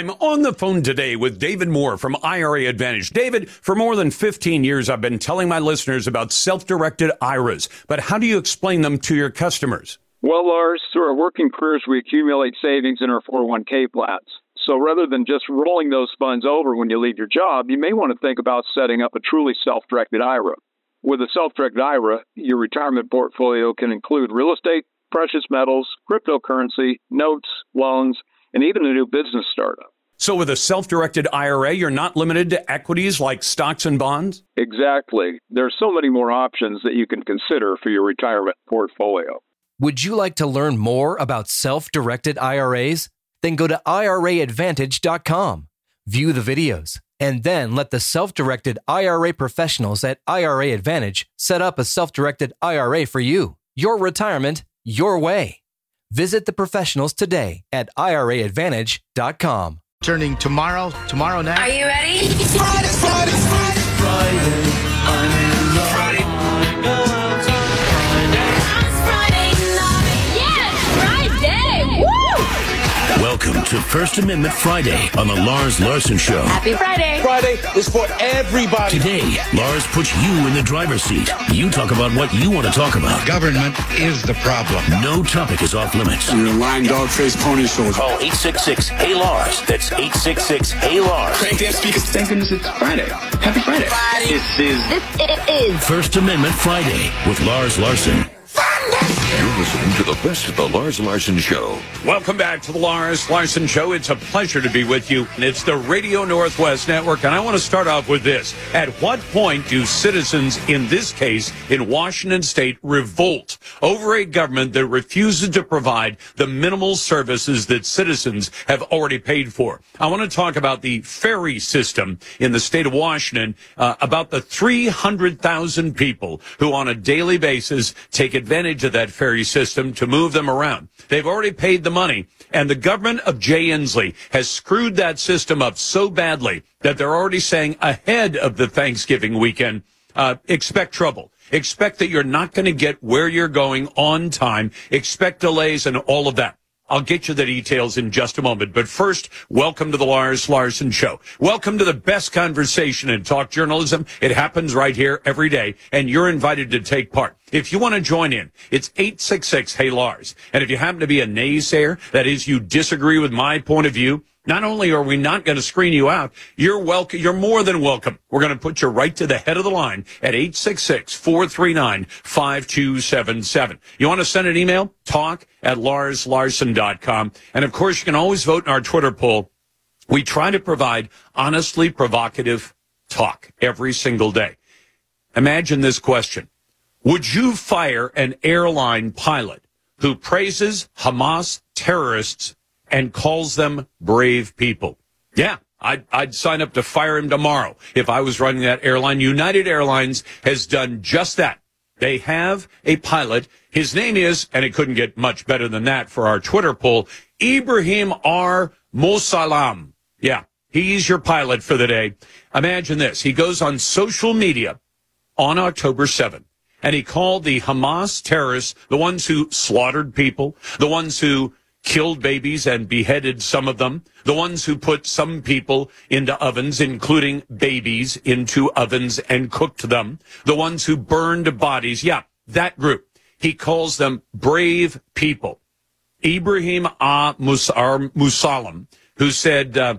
I'm on the phone today with David Moore from IRA Advantage. David, for more than 15 years, I've been telling my listeners about self-directed IRAs, but how do you explain them to your customers? Well, Lars, through our working careers, we accumulate savings in our 401k plans. So rather than just rolling those funds over when you leave your job, you may want to think about setting up a truly self-directed IRA. With a self-directed IRA, your retirement portfolio can include real estate, precious metals, cryptocurrency, notes, loans, and even a new business startup. So, with a self directed IRA, you're not limited to equities like stocks and bonds? Exactly. There are so many more options that you can consider for your retirement portfolio. Would you like to learn more about self directed IRAs? Then go to IRAadvantage.com, view the videos, and then let the self directed IRA professionals at IRA Advantage set up a self directed IRA for you, your retirement, your way. Visit the professionals today at IRAadvantage.com. Turning tomorrow, tomorrow night. Are you ready? Friday, Friday, Friday, Friday. Welcome to First Amendment Friday on the Lars Larson Show. Happy Friday. Friday is for everybody. Today, Lars puts you in the driver's seat. You talk about what you want to talk about. Government is the problem. No topic is off limits. You're a lying dog faced pony soldier. Call 866 Hey Lars. That's 866 Hey Lars. Crank that speakers. Thank goodness it's Friday. Happy Friday. Friday. This is. This is. First Amendment Friday with Lars Larson. You're listening to the best of the Lars Larson Show. Welcome back to the Lars Larson Show. It's a pleasure to be with you. It's the Radio Northwest Network, and I want to start off with this. At what point do citizens, in this case, in Washington state, revolt over a government that refuses to provide the minimal services that citizens have already paid for? I want to talk about the ferry system in the state of Washington, uh, about the 300,000 people who on a daily basis take advantage of that ferry system to move them around. They've already paid the money, and the government of Jay Inslee has screwed that system up so badly that they're already saying ahead of the Thanksgiving weekend, uh, expect trouble. Expect that you're not going to get where you're going on time. Expect delays and all of that. I'll get you the details in just a moment. But first, welcome to the Lars Larson Show. Welcome to the best conversation in talk journalism. It happens right here every day, and you're invited to take part. If you want to join in, it's 866 Hey Lars. And if you happen to be a naysayer, that is, you disagree with my point of view, not only are we not going to screen you out, you're welcome. You're more than welcome. We're going to put you right to the head of the line at 866-439-5277. You want to send an email? Talk at larslarson.com. And of course, you can always vote in our Twitter poll. We try to provide honestly provocative talk every single day. Imagine this question. Would you fire an airline pilot who praises Hamas terrorists and calls them brave people. Yeah, I'd, I'd sign up to fire him tomorrow if I was running that airline. United Airlines has done just that. They have a pilot. His name is, and it couldn't get much better than that for our Twitter poll, Ibrahim R. Mosalam. Yeah, he's your pilot for the day. Imagine this. He goes on social media on October 7th and he called the Hamas terrorists, the ones who slaughtered people, the ones who killed babies and beheaded some of them, the ones who put some people into ovens, including babies, into ovens and cooked them, the ones who burned bodies. Yeah, that group. He calls them brave people. Ibrahim A. Musalam, who said, uh,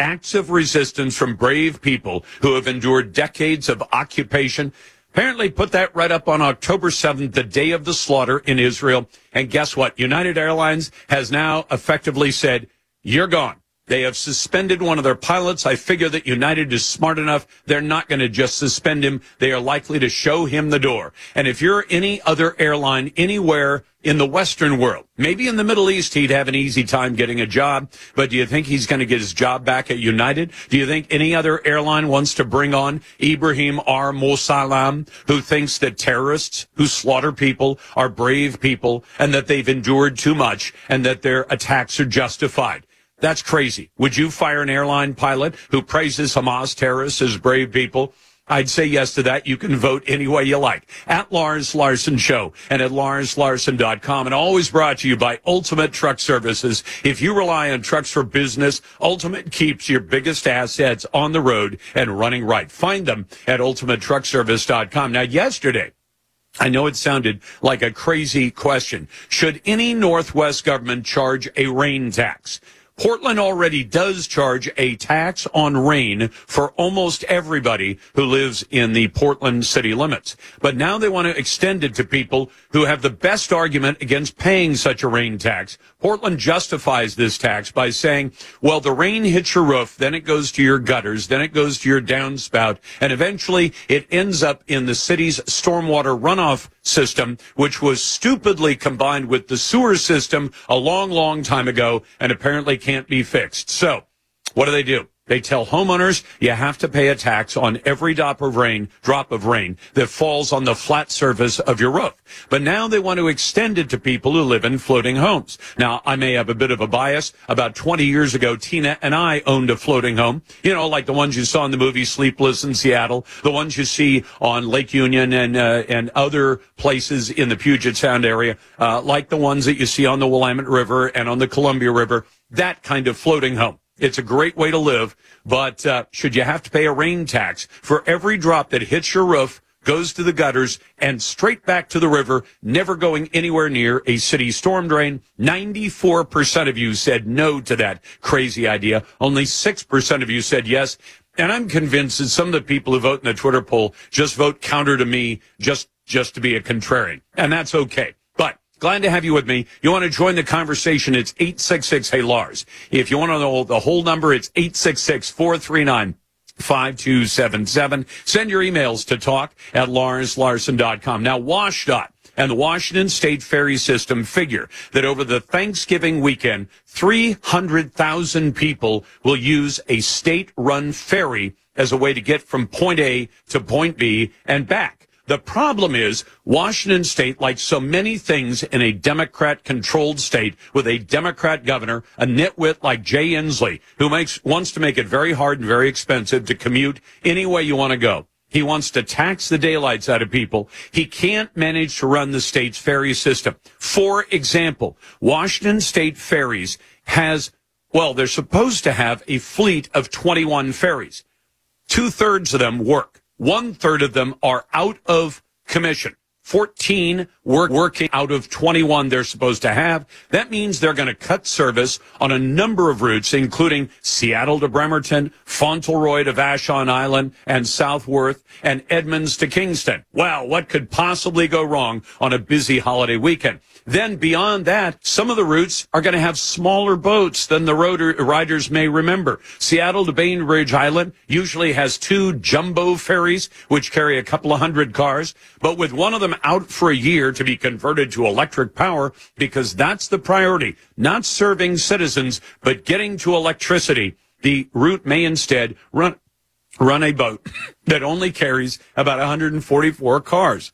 acts of resistance from brave people who have endured decades of occupation Apparently put that right up on October 7th, the day of the slaughter in Israel. And guess what? United Airlines has now effectively said, you're gone. They have suspended one of their pilots. I figure that United is smart enough. They're not going to just suspend him. They are likely to show him the door. And if you're any other airline anywhere in the Western world, maybe in the Middle East, he'd have an easy time getting a job. But do you think he's going to get his job back at United? Do you think any other airline wants to bring on Ibrahim R. Mosalam, who thinks that terrorists who slaughter people are brave people and that they've endured too much and that their attacks are justified? That's crazy. Would you fire an airline pilot who praises Hamas terrorists as brave people? I'd say yes to that. You can vote any way you like. At Lars Larson Show and at larslarson.com. And always brought to you by Ultimate Truck Services. If you rely on trucks for business, Ultimate keeps your biggest assets on the road and running right. Find them at ultimatetruckservice.com. Now, yesterday, I know it sounded like a crazy question. Should any Northwest government charge a rain tax? Portland already does charge a tax on rain for almost everybody who lives in the Portland city limits. But now they want to extend it to people who have the best argument against paying such a rain tax. Portland justifies this tax by saying, well, the rain hits your roof, then it goes to your gutters, then it goes to your downspout, and eventually it ends up in the city's stormwater runoff system, which was stupidly combined with the sewer system a long, long time ago and apparently can't be fixed. So what do they do? They tell homeowners you have to pay a tax on every drop of rain, drop of rain that falls on the flat surface of your roof. But now they want to extend it to people who live in floating homes. Now, I may have a bit of a bias. About 20 years ago, Tina and I owned a floating home. You know, like the ones you saw in the movie Sleepless in Seattle, the ones you see on Lake Union and uh, and other places in the Puget Sound area, uh, like the ones that you see on the Willamette River and on the Columbia River. That kind of floating home. It's a great way to live, but uh, should you have to pay a rain tax for every drop that hits your roof, goes to the gutters, and straight back to the river, never going anywhere near a city storm drain? 94% of you said no to that crazy idea. Only 6% of you said yes. And I'm convinced that some of the people who vote in the Twitter poll just vote counter to me just, just to be a contrarian. And that's okay. Glad to have you with me. You want to join the conversation? It's 866 Hey Lars. If you want to know the whole number, it's 866 439 5277. Send your emails to talk at larslarson.com. Now, WashDOT and the Washington State Ferry System figure that over the Thanksgiving weekend, 300,000 people will use a state run ferry as a way to get from point A to point B and back. The problem is Washington state, like so many things in a Democrat controlled state with a Democrat governor, a nitwit like Jay Inslee, who makes, wants to make it very hard and very expensive to commute any way you want to go. He wants to tax the daylights out of people. He can't manage to run the state's ferry system. For example, Washington state ferries has, well, they're supposed to have a fleet of 21 ferries. Two thirds of them work. One third of them are out of commission. 14 work, working out of 21 they're supposed to have. That means they're going to cut service on a number of routes, including Seattle to Bremerton, Fauntleroy to Vashon Island, and Southworth, and Edmonds to Kingston. Well, what could possibly go wrong on a busy holiday weekend? Then beyond that, some of the routes are going to have smaller boats than the riders may remember. Seattle to Bainbridge Island usually has two jumbo ferries, which carry a couple of hundred cars, but with one of them out for a year to be converted to electric power, because that's the priority, not serving citizens, but getting to electricity. The route may instead run, run a boat that only carries about 144 cars.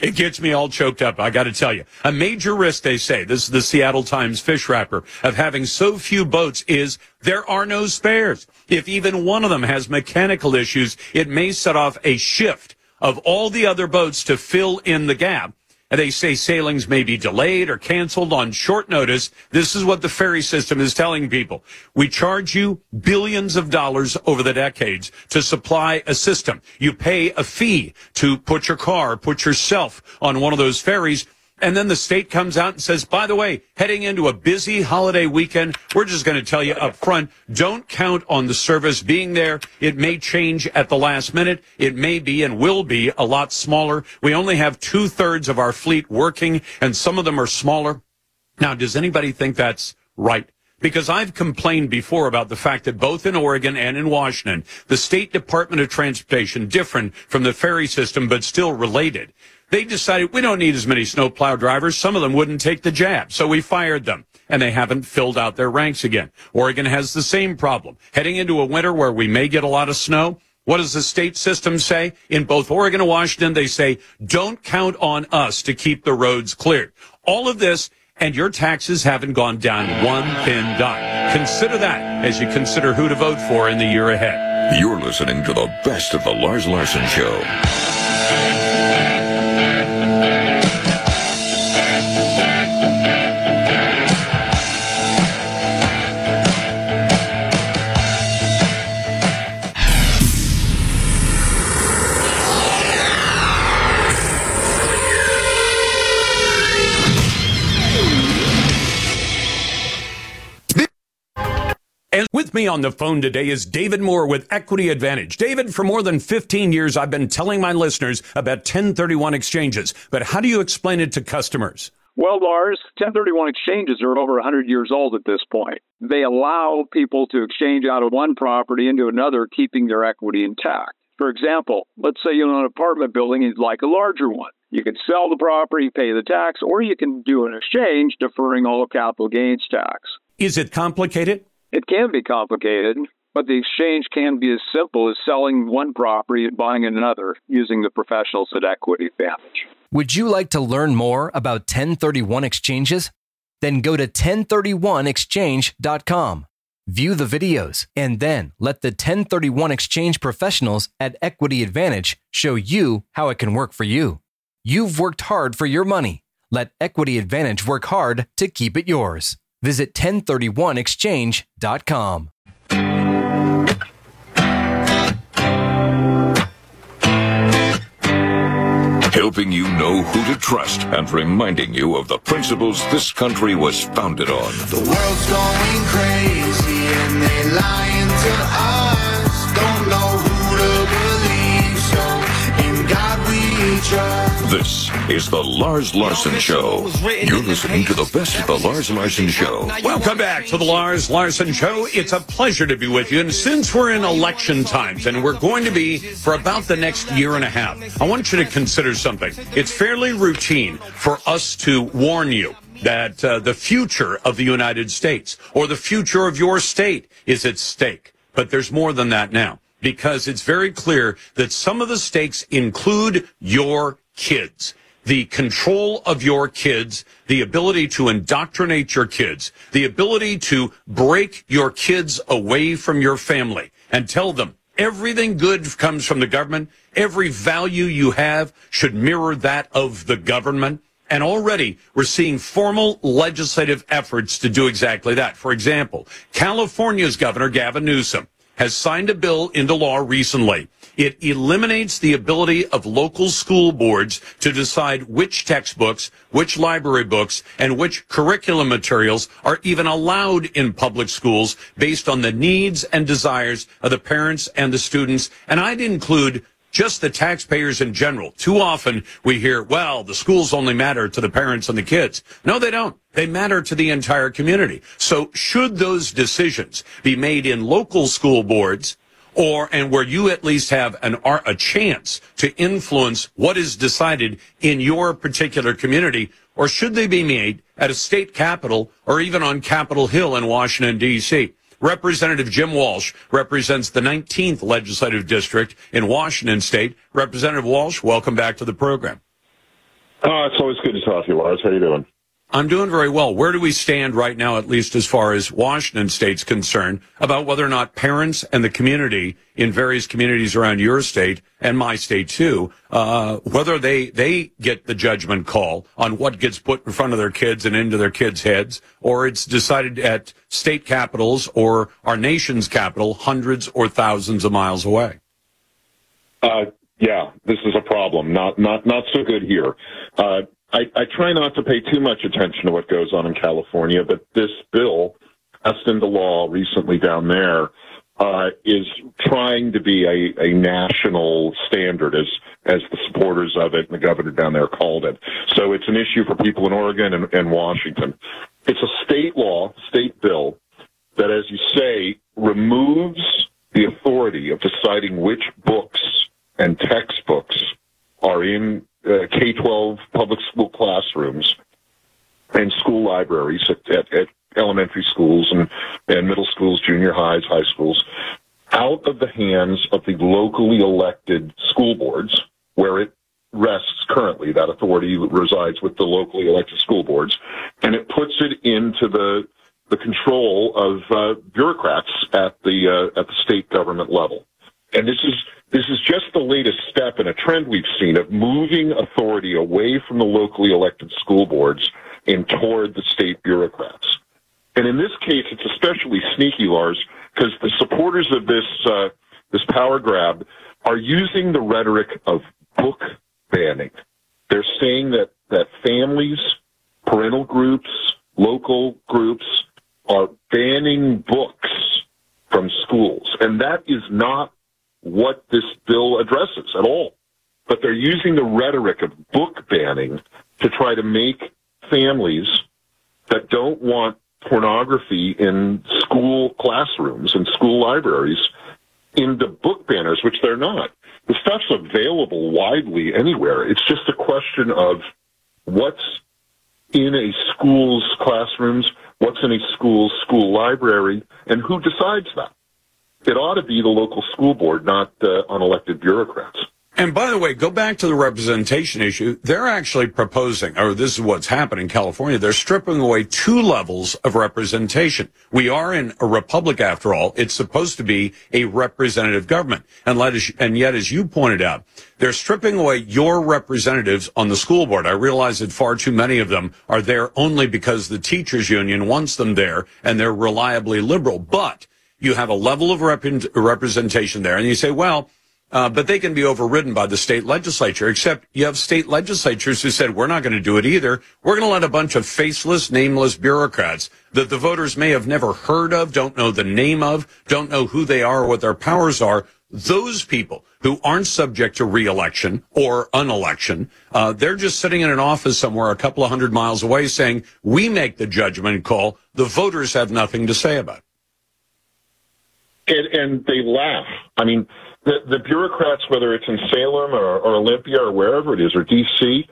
It gets me all choked up. I got to tell you, a major risk, they say, this is the Seattle Times fish wrapper, of having so few boats is there are no spares. If even one of them has mechanical issues, it may set off a shift of all the other boats to fill in the gap. They say sailings may be delayed or canceled on short notice. This is what the ferry system is telling people. We charge you billions of dollars over the decades to supply a system. You pay a fee to put your car, put yourself on one of those ferries. And then the state comes out and says, by the way, heading into a busy holiday weekend, we're just going to tell you up front, don't count on the service being there. It may change at the last minute. It may be and will be a lot smaller. We only have two thirds of our fleet working and some of them are smaller. Now, does anybody think that's right? Because I've complained before about the fact that both in Oregon and in Washington, the State Department of Transportation, different from the ferry system, but still related, they decided we don't need as many snowplow drivers. Some of them wouldn't take the jab, so we fired them. And they haven't filled out their ranks again. Oregon has the same problem. Heading into a winter where we may get a lot of snow, what does the state system say? In both Oregon and Washington, they say, don't count on us to keep the roads cleared. All of this, and your taxes haven't gone down one thin dot. Consider that as you consider who to vote for in the year ahead. You're listening to the best of the Lars Larson Show. And with me on the phone today is David Moore with Equity Advantage. David, for more than 15 years, I've been telling my listeners about 1031 exchanges, but how do you explain it to customers? Well, Lars, 1031 exchanges are over 100 years old at this point. They allow people to exchange out of one property into another, keeping their equity intact. For example, let's say you own an apartment building and you'd like a larger one. You can sell the property, pay the tax, or you can do an exchange, deferring all capital gains tax. Is it complicated? It can be complicated, but the exchange can be as simple as selling one property and buying another using the professionals at Equity Advantage. Would you like to learn more about 1031 exchanges? Then go to 1031exchange.com, view the videos, and then let the 1031 exchange professionals at Equity Advantage show you how it can work for you. You've worked hard for your money. Let Equity Advantage work hard to keep it yours. Visit 1031exchange.com. Helping you know who to trust and reminding you of the principles this country was founded on. The world's going crazy and they lying to us. This is the Lars Larson Show. You're listening to the best of the Lars Larson Show. Welcome back to the Lars Larson Show. It's a pleasure to be with you. And since we're in election times, and we're going to be for about the next year and a half, I want you to consider something. It's fairly routine for us to warn you that uh, the future of the United States or the future of your state is at stake. But there's more than that now because it's very clear that some of the stakes include your kids. The control of your kids, the ability to indoctrinate your kids, the ability to break your kids away from your family and tell them everything good comes from the government. Every value you have should mirror that of the government. And already we're seeing formal legislative efforts to do exactly that. For example, California's Governor Gavin Newsom has signed a bill into law recently. It eliminates the ability of local school boards to decide which textbooks, which library books, and which curriculum materials are even allowed in public schools based on the needs and desires of the parents and the students. And I'd include just the taxpayers in general. Too often we hear, well, the schools only matter to the parents and the kids. No, they don't. They matter to the entire community. So should those decisions be made in local school boards or, and where you at least have an, a chance to influence what is decided in your particular community, or should they be made at a state capitol or even on Capitol Hill in Washington, D.C.? Representative Jim Walsh represents the 19th legislative district in Washington state. Representative Walsh, welcome back to the program. Uh, it's always good to talk to you, Lars. How are you doing? I'm doing very well. Where do we stand right now, at least as far as Washington state's concerned, about whether or not parents and the community in various communities around your state and my state too, uh, whether they, they get the judgment call on what gets put in front of their kids and into their kids' heads, or it's decided at state capitals or our nation's capital hundreds or thousands of miles away? Uh, yeah, this is a problem. Not, not, not so good here. Uh, I, I try not to pay too much attention to what goes on in California, but this bill passed into law recently down there uh, is trying to be a, a national standard, as as the supporters of it and the governor down there called it. So it's an issue for people in Oregon and, and Washington. It's a state law, state bill that, as you say, removes the authority of deciding which books and textbooks are in uh, K 12 public school classrooms and school libraries at, at, at elementary schools and, and middle schools, junior highs, high schools, out of the hands of the locally elected school boards, where it rests currently. That authority resides with the locally elected school boards, and it puts it into the the control of uh, bureaucrats at the uh, at the state government level. and this is this is just the latest step in a trend we've seen of moving authority away from the locally elected school boards and toward the state bureaucrats. And in this case, it's especially sneaky, Lars, because the supporters of this uh, this power grab are using the rhetoric of book banning. They're saying that that families, parental groups, local groups are banning books from schools, and that is not what this bill addresses at all. But they're using the rhetoric of book banning to try to make families that don't want pornography in school classrooms and school libraries into book banners, which they're not. The stuff's available widely anywhere. It's just a question of what's in a school's classrooms, what's in a school's school library, and who decides that. It ought to be the local school board, not uh, unelected bureaucrats. And by the way, go back to the representation issue. They're actually proposing, or this is what's happened in California. They're stripping away two levels of representation. We are in a republic after all. It's supposed to be a representative government. And, let us, and yet, as you pointed out, they're stripping away your representatives on the school board. I realize that far too many of them are there only because the teachers union wants them there and they're reliably liberal. But you have a level of rep- representation there and you say, well, uh, but they can be overridden by the state legislature, except you have state legislatures who said, we're not going to do it either. We're going to let a bunch of faceless, nameless bureaucrats that the voters may have never heard of, don't know the name of, don't know who they are or what their powers are. Those people who aren't subject to reelection or unelection, uh, they're just sitting in an office somewhere a couple of hundred miles away saying, we make the judgment call. The voters have nothing to say about it. And, and they laugh. I mean, the, the bureaucrats, whether it's in Salem or, or Olympia or wherever it is, or D.C.,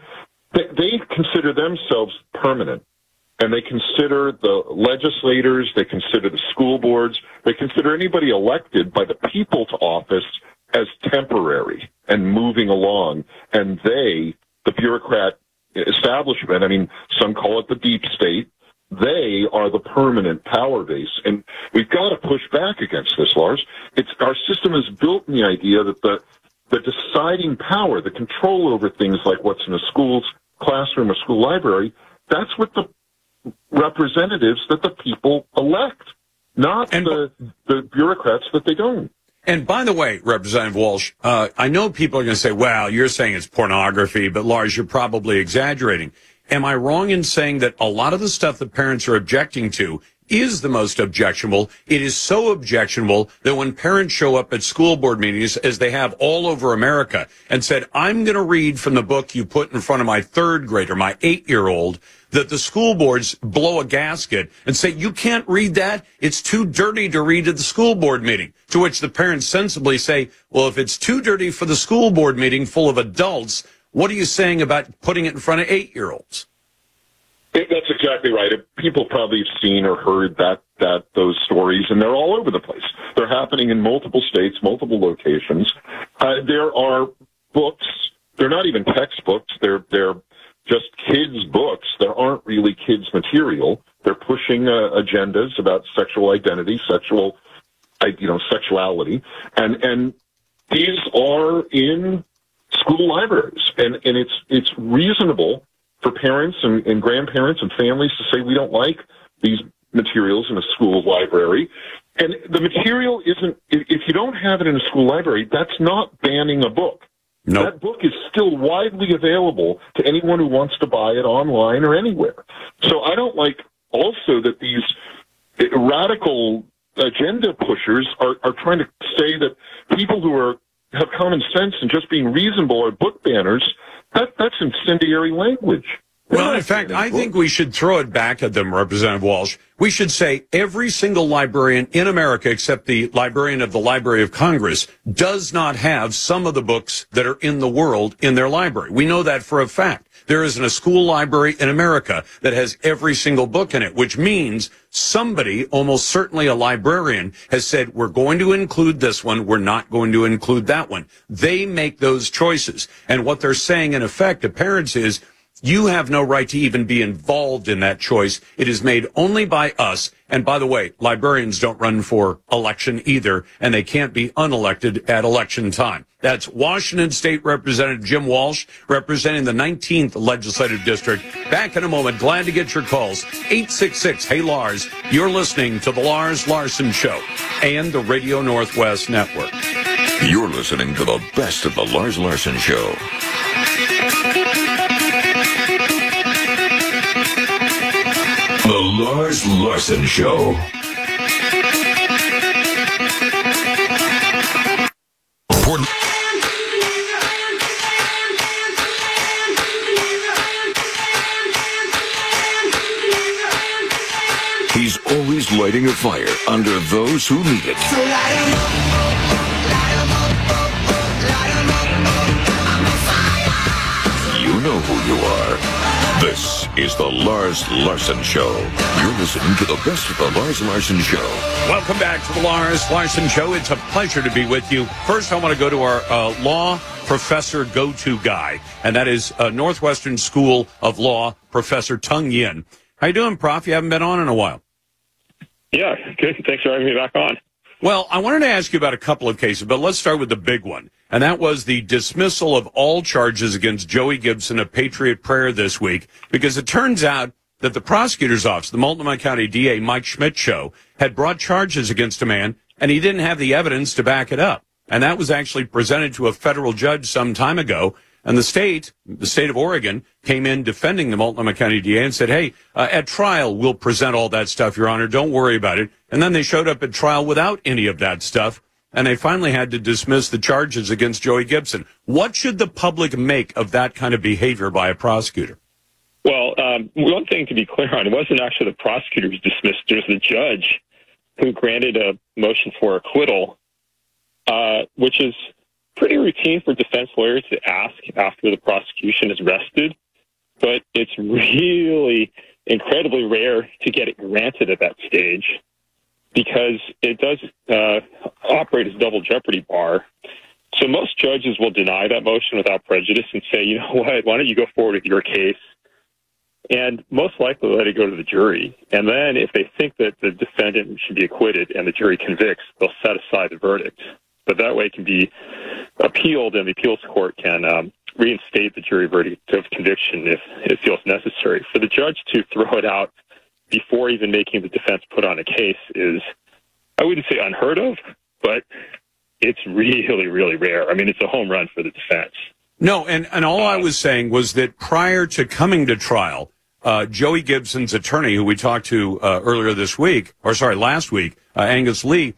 they, they consider themselves permanent. And they consider the legislators, they consider the school boards, they consider anybody elected by the people to office as temporary and moving along. And they, the bureaucrat establishment, I mean, some call it the deep state, they are the permanent power base. And we've got to push back against this, Lars. It's, our system is built in the idea that the, the deciding power, the control over things like what's in a school's classroom or school library, that's what the representatives that the people elect, not and, the, the bureaucrats that they don't. And by the way, Representative Walsh, uh, I know people are going to say, well, you're saying it's pornography, but Lars, you're probably exaggerating. Am I wrong in saying that a lot of the stuff that parents are objecting to is the most objectionable. It is so objectionable that when parents show up at school board meetings, as they have all over America, and said, I'm going to read from the book you put in front of my third grader, my eight year old, that the school boards blow a gasket and say, you can't read that. It's too dirty to read at the school board meeting. To which the parents sensibly say, well, if it's too dirty for the school board meeting full of adults, what are you saying about putting it in front of eight year olds? That's exactly right. People probably have seen or heard that that those stories, and they're all over the place. They're happening in multiple states, multiple locations. Uh, there are books. They're not even textbooks. They're they're just kids' books. There aren't really kids' material. They're pushing uh, agendas about sexual identity, sexual, you know, sexuality, and and these are in school libraries, and and it's it's reasonable for parents and, and grandparents and families to say we don't like these materials in a school library. And the material isn't, if you don't have it in a school library, that's not banning a book. Nope. That book is still widely available to anyone who wants to buy it online or anywhere. So I don't like also that these radical agenda pushers are, are trying to say that people who are have common sense and just being reasonable are book banners that, that's incendiary language. Well, in fact, I think we should throw it back at them, Representative Walsh. We should say every single librarian in America, except the librarian of the Library of Congress, does not have some of the books that are in the world in their library. We know that for a fact. There isn't a school library in America that has every single book in it, which means somebody, almost certainly a librarian, has said, we're going to include this one. We're not going to include that one. They make those choices. And what they're saying in effect to parents is, You have no right to even be involved in that choice. It is made only by us. And by the way, librarians don't run for election either, and they can't be unelected at election time. That's Washington State Representative Jim Walsh representing the 19th Legislative District. Back in a moment. Glad to get your calls. 866 Hey Lars. You're listening to The Lars Larson Show and the Radio Northwest Network. You're listening to the best of the Lars Larson Show. The Lars Larson Show. Port- always lighting a fire under those who need it. You know who you are. This is the Lars Larson Show. You're listening to the best of the Lars Larson Show. Welcome back to the Lars Larson Show. It's a pleasure to be with you. First, I want to go to our uh, law professor go-to guy, and that is uh, Northwestern School of Law Professor Tung Yin. How you doing, Prof? You haven't been on in a while. Yeah, good. Thanks for having me back on. Well, I wanted to ask you about a couple of cases, but let's start with the big one. And that was the dismissal of all charges against Joey Gibson of Patriot Prayer this week, because it turns out that the prosecutor's office, the Multnomah County DA Mike Schmidt show, had brought charges against a man, and he didn't have the evidence to back it up. And that was actually presented to a federal judge some time ago. And the state, the state of Oregon, came in defending the Multnomah County DA and said, hey, uh, at trial, we'll present all that stuff, Your Honor. Don't worry about it. And then they showed up at trial without any of that stuff. And they finally had to dismiss the charges against Joey Gibson. What should the public make of that kind of behavior by a prosecutor? Well, um, one thing to be clear on, it wasn't actually the prosecutor who dismissed, it was the judge who granted a motion for acquittal, uh, which is pretty routine for defense lawyers to ask after the prosecution is rested, but it's really incredibly rare to get it granted at that stage because it does uh, operate as double jeopardy bar. So most judges will deny that motion without prejudice and say, you know what, why don't you go forward with your case? And most likely let it go to the jury. And then if they think that the defendant should be acquitted and the jury convicts, they'll set aside the verdict. But that way it can be appealed and the appeals court can um, reinstate the jury verdict of conviction if it feels necessary. For the judge to throw it out before even making the defense put on a case is, I wouldn't say unheard of, but it's really, really rare. I mean, it's a home run for the defense. No, and, and all I was saying was that prior to coming to trial, uh, Joey Gibson's attorney, who we talked to uh, earlier this week, or sorry, last week, uh, Angus Lee,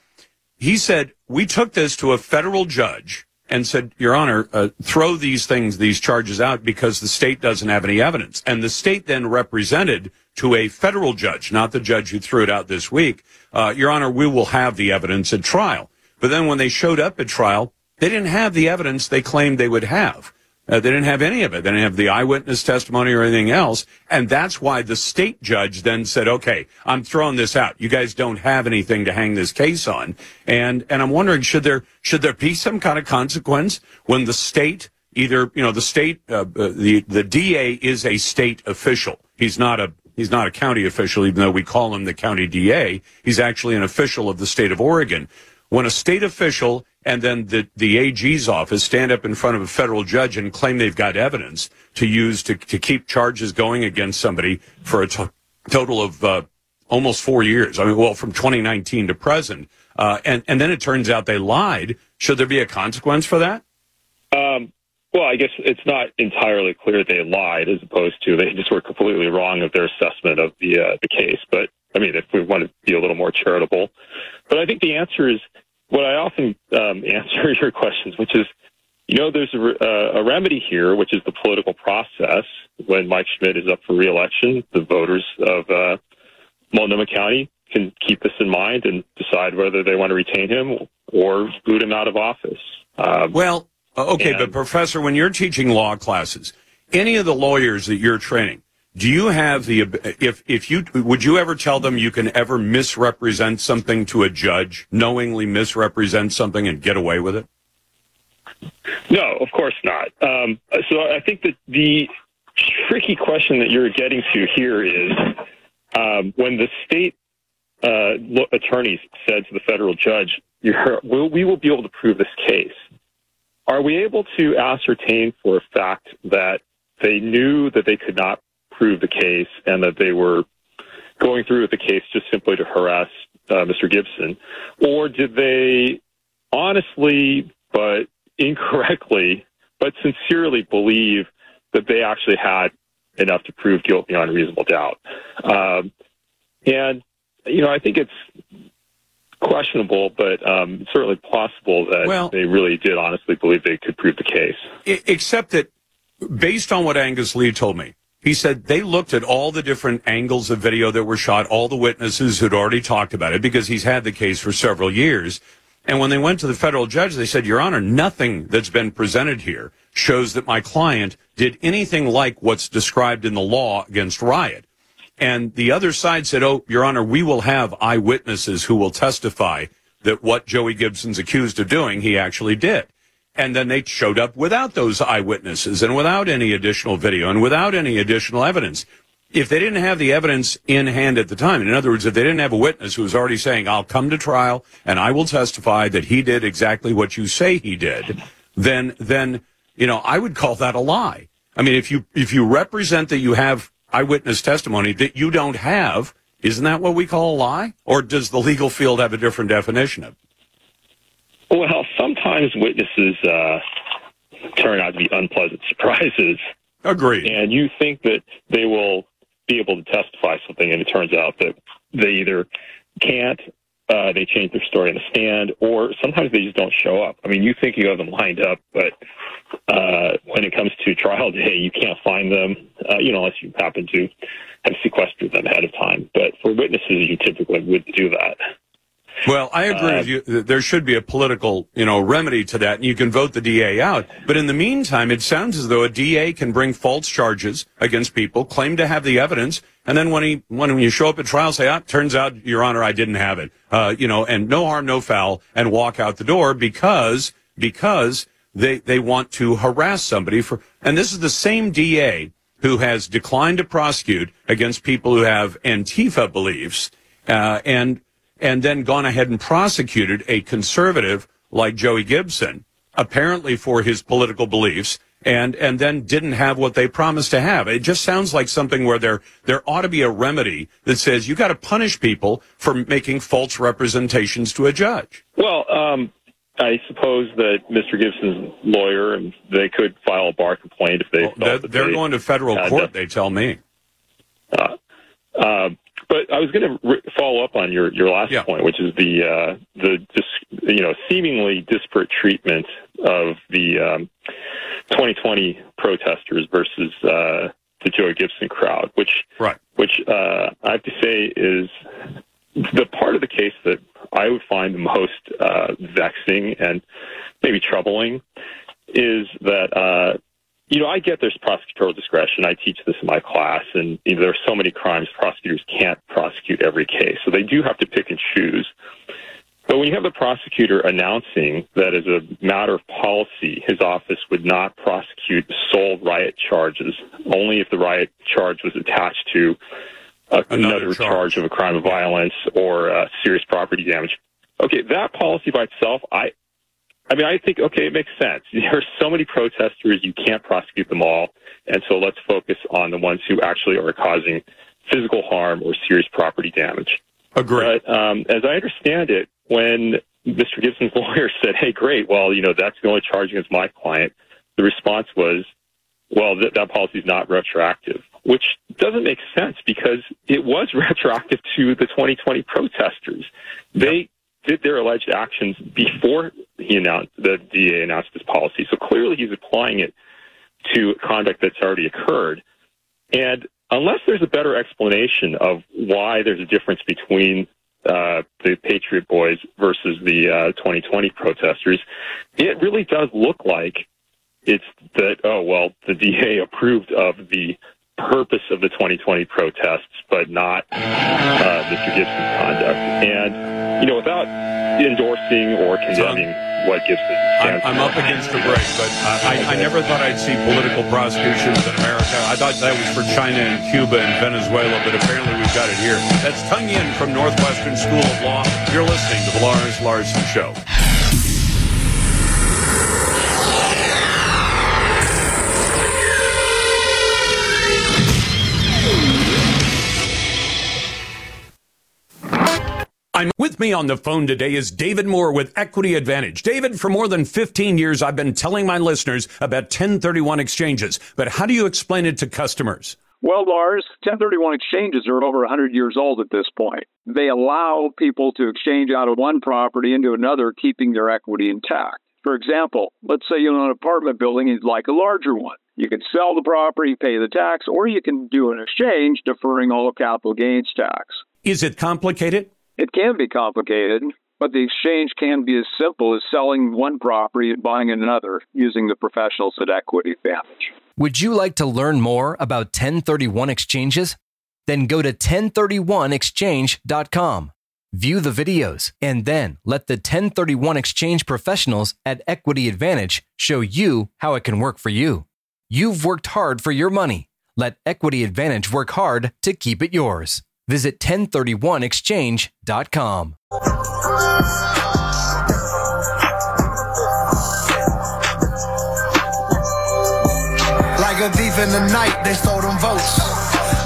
he said, we took this to a federal judge and said, Your Honor, uh, throw these things, these charges out because the state doesn't have any evidence. And the state then represented to a federal judge, not the judge who threw it out this week, uh, Your Honor, we will have the evidence at trial. But then when they showed up at trial, they didn't have the evidence they claimed they would have. Uh, they didn't have any of it. They didn't have the eyewitness testimony or anything else. And that's why the state judge then said, okay, I'm throwing this out. You guys don't have anything to hang this case on. And, and I'm wondering, should there, should there be some kind of consequence when the state either, you know, the state, uh, the, the DA is a state official. He's not a, he's not a county official, even though we call him the county DA. He's actually an official of the state of Oregon. When a state official and then the, the AG's office stand up in front of a federal judge and claim they've got evidence to use to, to keep charges going against somebody for a total of uh, almost four years. I mean, well, from 2019 to present. Uh, and, and then it turns out they lied. Should there be a consequence for that? Um, well, I guess it's not entirely clear they lied, as opposed to they just were completely wrong of their assessment of the uh, the case. But I mean, if we want to be a little more charitable, but I think the answer is what I often um, answer your questions, which is, you know, there's a, uh, a remedy here, which is the political process. When Mike Schmidt is up for reelection, the voters of uh, Multnomah County can keep this in mind and decide whether they want to retain him or boot him out of office. Um, well, okay, but Professor, when you're teaching law classes, any of the lawyers that you're training, do you have the if if you would you ever tell them you can ever misrepresent something to a judge, knowingly misrepresent something and get away with it? No, of course not. Um, so I think that the tricky question that you're getting to here is um, when the state uh, attorneys said to the federal judge, we'll, we will be able to prove this case. Are we able to ascertain for a fact that they knew that they could not prove the case and that they were going through with the case just simply to harass uh, Mr. Gibson? Or did they honestly but incorrectly but sincerely believe that they actually had enough to prove guilt beyond reasonable doubt? Um, and, you know, I think it's questionable, but um, certainly possible that well, they really did honestly believe they could prove the case. Except that, based on what Angus Lee told me, he said they looked at all the different angles of video that were shot, all the witnesses who'd already talked about it because he's had the case for several years. And when they went to the federal judge, they said, Your Honor, nothing that's been presented here shows that my client did anything like what's described in the law against riot. And the other side said, Oh, Your Honor, we will have eyewitnesses who will testify that what Joey Gibson's accused of doing, he actually did. And then they showed up without those eyewitnesses and without any additional video and without any additional evidence. If they didn't have the evidence in hand at the time, in other words, if they didn't have a witness who was already saying, I'll come to trial and I will testify that he did exactly what you say he did, then, then, you know, I would call that a lie. I mean, if you, if you represent that you have eyewitness testimony that you don't have, isn't that what we call a lie? Or does the legal field have a different definition of it? Well, sometimes witnesses uh, turn out to be unpleasant surprises. Agreed. And you think that they will be able to testify something, and it turns out that they either can't, uh, they change their story in the stand, or sometimes they just don't show up. I mean, you think you have them lined up, but uh, when it comes to trial day, you can't find them, uh, you know, unless you happen to have sequestered them ahead of time. But for witnesses, you typically wouldn't do that. Well, I agree uh, with you. That there should be a political, you know, remedy to that, and you can vote the DA out. But in the meantime, it sounds as though a DA can bring false charges against people, claim to have the evidence, and then when he when you show up at trial, say, "Ah, turns out, Your Honor, I didn't have it," uh, you know, and no harm, no foul, and walk out the door because because they they want to harass somebody for. And this is the same DA who has declined to prosecute against people who have Antifa beliefs, uh, and and then gone ahead and prosecuted a conservative like Joey Gibson, apparently for his political beliefs, and and then didn't have what they promised to have. It just sounds like something where there there ought to be a remedy that says you got to punish people for making false representations to a judge. Well, um, I suppose that Mr. Gibson's lawyer and they could file a bar complaint if they. Well, they're, they're they going to federal court. They tell me. Uh, uh, but I was going to re- follow up on your, your last yeah. point, which is the uh, the dis- you know seemingly disparate treatment of the um, 2020 protesters versus uh, the Joe Gibson crowd, which right. which uh, I have to say is the part of the case that I would find the most uh, vexing and maybe troubling is that uh, you know, I get there's prosecutorial discretion. I teach this in my class, and you know, there are so many crimes prosecutors can't prosecute every case, so they do have to pick and choose. But when you have the prosecutor announcing that as a matter of policy, his office would not prosecute sole riot charges, only if the riot charge was attached to a, another, another charge. charge. of a crime of violence or uh, serious property damage. Okay, that policy by itself, I I mean, I think, okay, it makes sense. There are so many protesters, you can't prosecute them all. And so let's focus on the ones who actually are causing physical harm or serious property damage. Agree. But um, as I understand it, when Mr. Gibson's lawyer said, hey, great, well, you know, that's the only charge against my client, the response was, well, th- that policy is not retroactive, which doesn't make sense because it was retroactive to the 2020 protesters. They did their alleged actions before he announced the DA announced this policy. So clearly he's applying it to conduct that's already occurred. And unless there's a better explanation of why there's a difference between uh, the Patriot Boys versus the uh, 2020 protesters, it really does look like it's that, oh, well, the DA approved of the purpose of the 2020 protests, but not uh, Mr. Gibson's conduct. And, you know, without endorsing or condemning what Gibson stands I'm, I'm up against the break, but I, I never thought I'd see political prosecutions in America. I thought that was for China and Cuba and Venezuela, but apparently we've got it here. That's Tung Yin from Northwestern School of Law. You're listening to the Lars Larson Show. I'm with me on the phone today is David Moore with Equity Advantage. David, for more than 15 years, I've been telling my listeners about 1031 exchanges, but how do you explain it to customers? Well, Lars, 1031 exchanges are over 100 years old at this point. They allow people to exchange out of one property into another, keeping their equity intact. For example, let's say you own an apartment building and you'd like a larger one. You can sell the property, pay the tax, or you can do an exchange deferring all capital gains tax. Is it complicated? It can be complicated, but the exchange can be as simple as selling one property and buying another using the professionals at Equity Advantage. Would you like to learn more about 1031 exchanges? Then go to 1031exchange.com. View the videos and then let the 1031 exchange professionals at Equity Advantage show you how it can work for you. You've worked hard for your money. Let Equity Advantage work hard to keep it yours. Visit 1031exchange.com. Like a thief in the night, they stole them votes.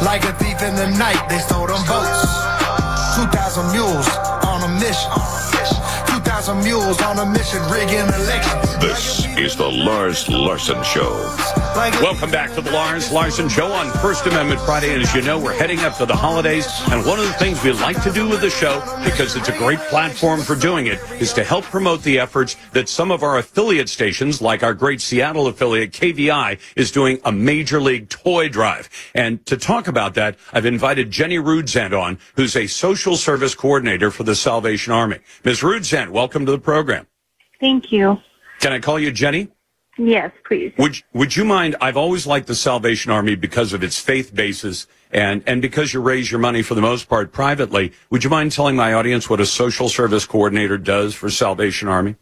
Like a thief in the night, they stole them votes. 2,000 mules on a mission. 2,000 mules on a mission, rigging. This is the Lars Larson Show. Welcome back to the Lars Larson Show on First Amendment Friday. And as you know, we're heading up to the holidays. And one of the things we like to do with the show, because it's a great platform for doing it, is to help promote the efforts that some of our affiliate stations, like our great Seattle affiliate, KVI, is doing a major league toy drive. And to talk about that, I've invited Jenny Rudzant on, who's a social service coordinator for the Salvation Army. Ms. Rudzant, welcome to the program. Thank you. Can I call you Jenny? Yes, please. Would Would you mind? I've always liked the Salvation Army because of its faith basis and and because you raise your money for the most part privately. Would you mind telling my audience what a social service coordinator does for Salvation Army?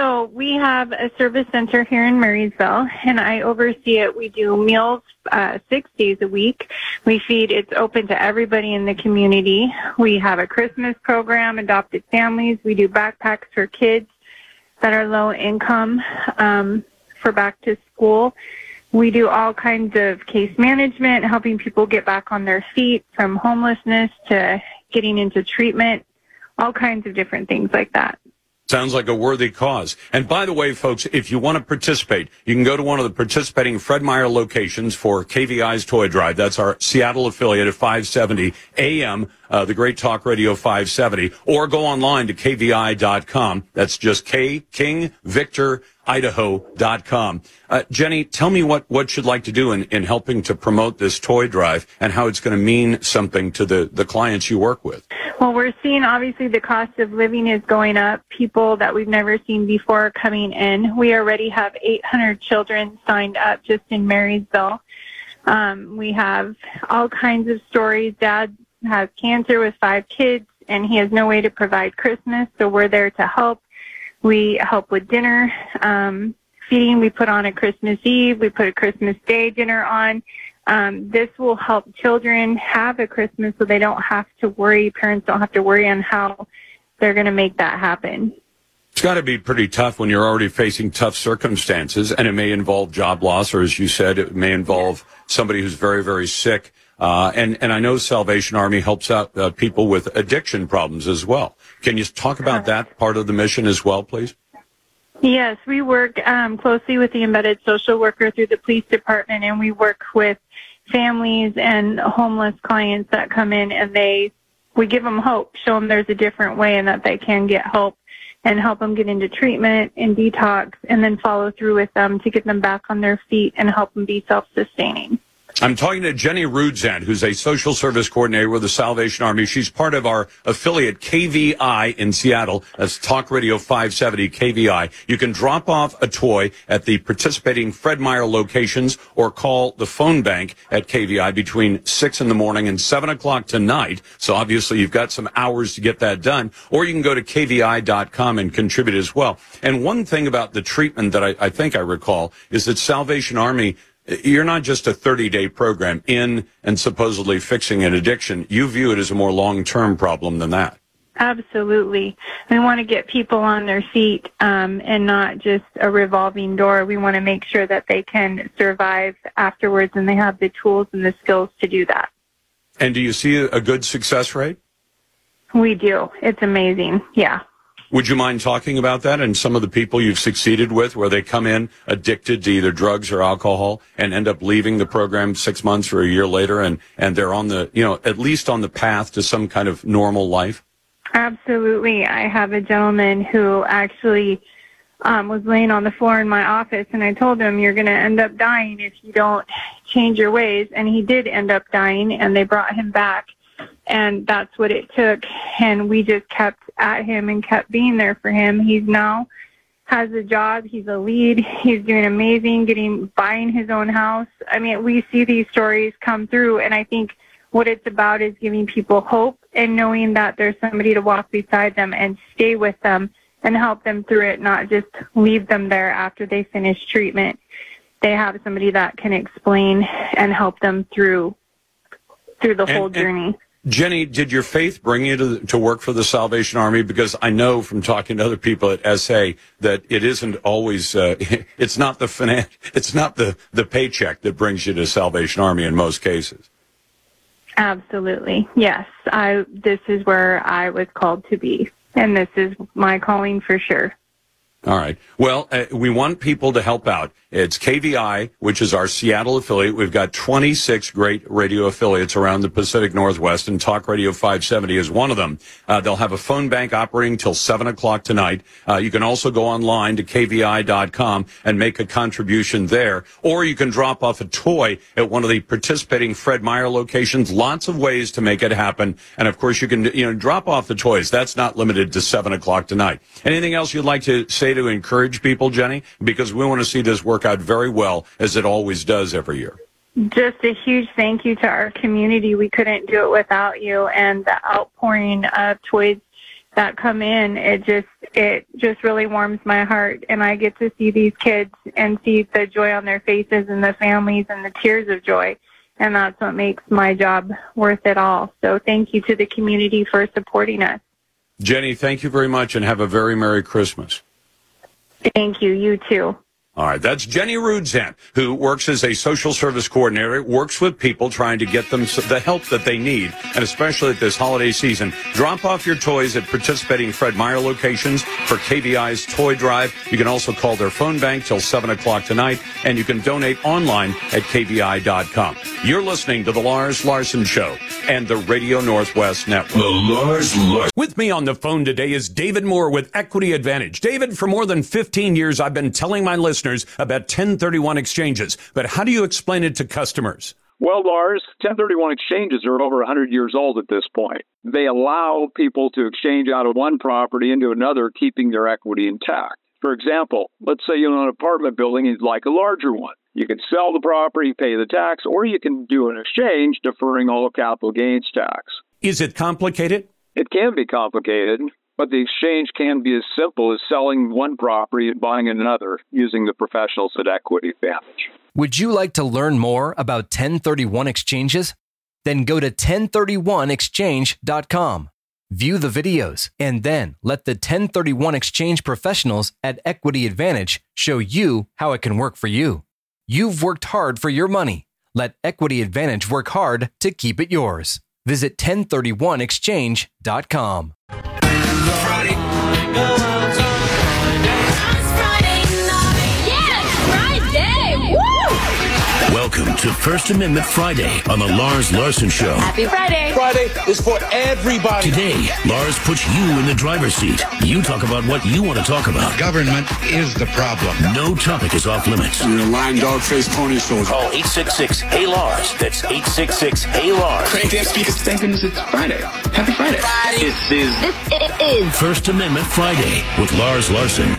So we have a service center here in Marysville, and I oversee it. We do meals uh, six days a week. We feed. It's open to everybody in the community. We have a Christmas program, adopted families. We do backpacks for kids that are low income um, for back to school. We do all kinds of case management, helping people get back on their feet from homelessness to getting into treatment, all kinds of different things like that. Sounds like a worthy cause. And by the way, folks, if you want to participate, you can go to one of the participating Fred Meyer locations for KVI's Toy Drive. That's our Seattle affiliate at 570 AM, uh, the Great Talk Radio 570, or go online to kvi.com. That's just K King Victor. Uh, Jenny, tell me what, what you'd like to do in, in helping to promote this toy drive and how it's going to mean something to the, the clients you work with. Well, we're seeing obviously the cost of living is going up. People that we've never seen before are coming in. We already have 800 children signed up just in Marysville. Um, we have all kinds of stories. Dad has cancer with five kids and he has no way to provide Christmas, so we're there to help. We help with dinner, um, feeding. We put on a Christmas Eve. We put a Christmas Day dinner on. Um, this will help children have a Christmas so they don't have to worry, parents don't have to worry on how they're going to make that happen. It's got to be pretty tough when you're already facing tough circumstances, and it may involve job loss, or as you said, it may involve somebody who's very, very sick. Uh, and, and I know Salvation Army helps out uh, people with addiction problems as well. Can you talk about that part of the mission as well, please? Yes, we work um, closely with the embedded social worker through the police department, and we work with families and homeless clients that come in, and they we give them hope, show them there's a different way, and that they can get help, and help them get into treatment and detox, and then follow through with them to get them back on their feet and help them be self-sustaining. I'm talking to Jenny Rudzant, who's a social service coordinator with the Salvation Army. She's part of our affiliate KVI in Seattle. That's Talk Radio 570 KVI. You can drop off a toy at the participating Fred Meyer locations or call the phone bank at KVI between 6 in the morning and 7 o'clock tonight. So obviously you've got some hours to get that done. Or you can go to KVI.com and contribute as well. And one thing about the treatment that I, I think I recall is that Salvation Army you're not just a 30 day program in and supposedly fixing an addiction. You view it as a more long term problem than that. Absolutely. We want to get people on their feet um, and not just a revolving door. We want to make sure that they can survive afterwards and they have the tools and the skills to do that. And do you see a good success rate? We do. It's amazing. Yeah. Would you mind talking about that and some of the people you've succeeded with where they come in addicted to either drugs or alcohol and end up leaving the program six months or a year later and, and they're on the, you know, at least on the path to some kind of normal life? Absolutely. I have a gentleman who actually um, was laying on the floor in my office and I told him, you're going to end up dying if you don't change your ways. And he did end up dying and they brought him back and that's what it took. And we just kept at him and kept being there for him. He's now has a job. He's a lead. He's doing amazing, getting buying his own house. I mean, we see these stories come through, and I think what it's about is giving people hope and knowing that there's somebody to walk beside them and stay with them and help them through it, not just leave them there after they finish treatment. They have somebody that can explain and help them through through the And- whole and- journey. Jenny, did your faith bring you to, to work for the Salvation Army? Because I know from talking to other people at SA that it isn't always, uh, it's not the finan- it's not the, the paycheck that brings you to Salvation Army in most cases. Absolutely. Yes. I this is where I was called to be and this is my calling for sure. All right. Well, uh, we want people to help out. It's KVI, which is our Seattle affiliate. We've got 26 great radio affiliates around the Pacific Northwest, and Talk Radio 570 is one of them. Uh, they'll have a phone bank operating till 7 o'clock tonight. Uh, you can also go online to kvi.com and make a contribution there, or you can drop off a toy at one of the participating Fred Meyer locations. Lots of ways to make it happen. And of course, you can, you know, drop off the toys. That's not limited to 7 o'clock tonight. Anything else you'd like to say to encourage people, Jenny? Because we want to see this work out very well, as it always does every year. Just a huge thank you to our community. We couldn't do it without you and the outpouring of toys that come in. It just it just really warms my heart and I get to see these kids and see the joy on their faces and the families and the tears of joy. And that's what makes my job worth it all. So thank you to the community for supporting us. Jenny, thank you very much and have a very Merry Christmas. Thank you. You too. All right, that's Jenny Rudzant, who works as a social service coordinator, works with people trying to get them the help that they need, and especially at this holiday season. Drop off your toys at participating Fred Meyer locations for KVI's Toy Drive. You can also call their phone bank till 7 o'clock tonight, and you can donate online at KVI.com. You're listening to The Lars Larson Show and the Radio Northwest Network. The Lars Larson. With me on the phone today is David Moore with Equity Advantage. David, for more than 15 years, I've been telling my listeners about 1031 exchanges, but how do you explain it to customers? Well, Lars, 1031 exchanges are over 100 years old at this point. They allow people to exchange out of one property into another, keeping their equity intact. For example, let's say you own an apartment building and you'd like a larger one. You can sell the property, pay the tax, or you can do an exchange deferring all capital gains tax. Is it complicated? It can be complicated, but the exchange can be as simple as selling one property and buying another using the professionals at Equity Advantage. Would you like to learn more about 1031 exchanges? Then go to 1031exchange.com. View the videos and then let the 1031 exchange professionals at Equity Advantage show you how it can work for you. You've worked hard for your money. Let Equity Advantage work hard to keep it yours. Visit 1031exchange.com. Welcome to First Amendment Friday on the Lars Larson Show. Happy Friday. Friday is for everybody. Today, Lars puts you in the driver's seat. You talk about what you want to talk about. Government is the problem. No topic is off limits. You're a lying dog faced pony soldier. Call 866 Hey Lars. That's 866 Hey Lars. Crank them speakers. Thank goodness it's Friday. Happy Friday. Friday. This is This is First Amendment Friday with Lars Larson.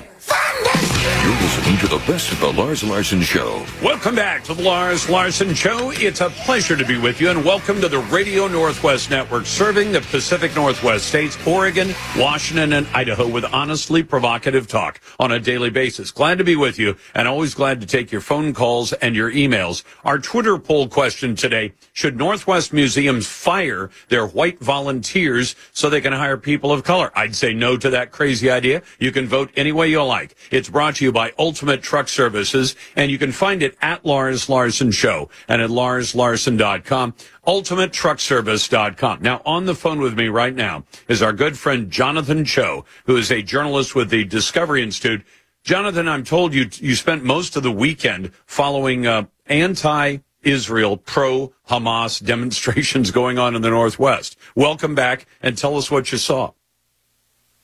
You're listening to the best of the Lars Larson Show. Welcome back to the Lars Larson Show. It's a pleasure to be with you, and welcome to the Radio Northwest Network, serving the Pacific Northwest states, Oregon, Washington, and Idaho with honestly provocative talk on a daily basis. Glad to be with you, and always glad to take your phone calls and your emails. Our Twitter poll question today, should Northwest museums fire their white volunteers so they can hire people of color? I'd say no to that crazy idea. You can vote any way you like. It's brought to you by Ultimate Truck Services, and you can find it at Lars Larson Show and at larslarson.com, ultimatetruckservice.com. Now, on the phone with me right now is our good friend Jonathan Choe, who is a journalist with the Discovery Institute. Jonathan, I'm told you you spent most of the weekend following uh, anti-Israel, pro-Hamas demonstrations going on in the Northwest. Welcome back, and tell us what you saw.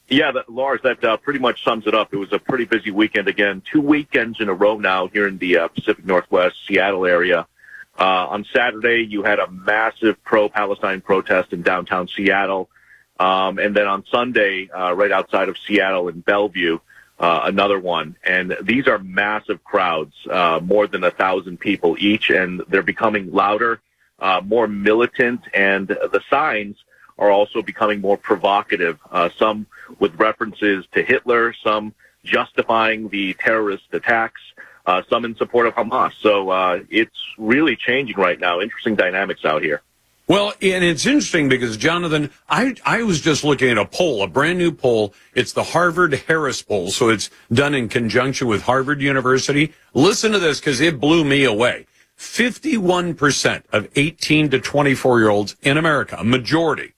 Yeah, that, Lars, that uh, pretty much sums it up. It was a pretty busy weekend again. Two weekends in a row now here in the uh, Pacific Northwest, Seattle area. Uh, on Saturday, you had a massive pro-Palestine protest in downtown Seattle. Um, and then on Sunday, uh, right outside of Seattle in Bellevue, uh, another one. And these are massive crowds, uh, more than a thousand people each, and they're becoming louder, more militant, and the signs are also becoming more provocative. Uh, some with references to Hitler, some justifying the terrorist attacks, uh, some in support of Hamas. So uh, it's really changing right now. Interesting dynamics out here. Well, and it's interesting because Jonathan, I I was just looking at a poll, a brand new poll. It's the Harvard Harris poll, so it's done in conjunction with Harvard University. Listen to this because it blew me away. 51% of 18 to 24 year olds in America, a majority,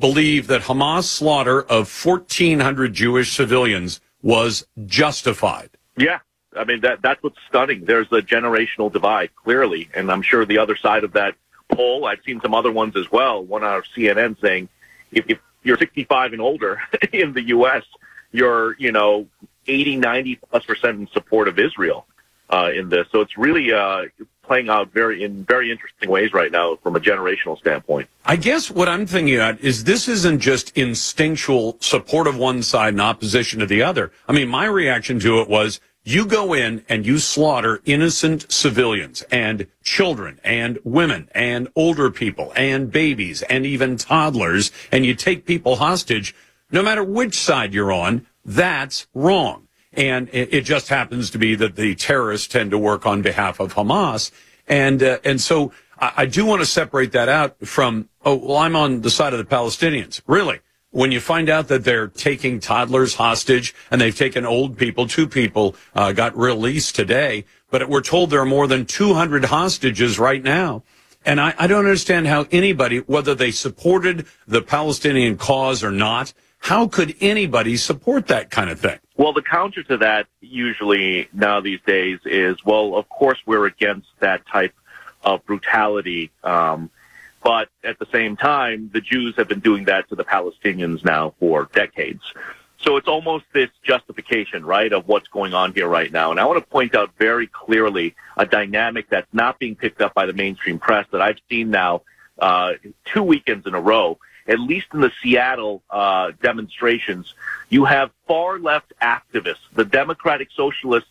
believe that Hamas slaughter of 1,400 Jewish civilians was justified. Yeah. I mean, that, that's what's stunning. There's a generational divide, clearly. And I'm sure the other side of that poll, I've seen some other ones as well. One out of CNN saying if, if you're 65 and older in the U.S., you're, you know, 80, 90 plus percent in support of Israel uh, in this. So it's really uh, playing out very in very interesting ways right now from a generational standpoint. I guess what I'm thinking about is this isn't just instinctual support of one side and opposition to the other. I mean, my reaction to it was you go in and you slaughter innocent civilians and children and women and older people and babies and even toddlers and you take people hostage. No matter which side you're on, that's wrong. And it, it just happens to be that the terrorists tend to work on behalf of Hamas. And, uh, and so I, I do want to separate that out from, oh, well, I'm on the side of the Palestinians. Really? When you find out that they're taking toddlers hostage and they've taken old people, two people uh, got released today, but we're told there are more than 200 hostages right now. And I, I don't understand how anybody, whether they supported the Palestinian cause or not, how could anybody support that kind of thing? Well, the counter to that usually now these days is, well, of course we're against that type of brutality. Um, but at the same time, the Jews have been doing that to the Palestinians now for decades. So it's almost this justification, right, of what's going on here right now. And I want to point out very clearly a dynamic that's not being picked up by the mainstream press that I've seen now uh, two weekends in a row at least in the Seattle uh, demonstrations, you have far left activists, the Democratic Socialists,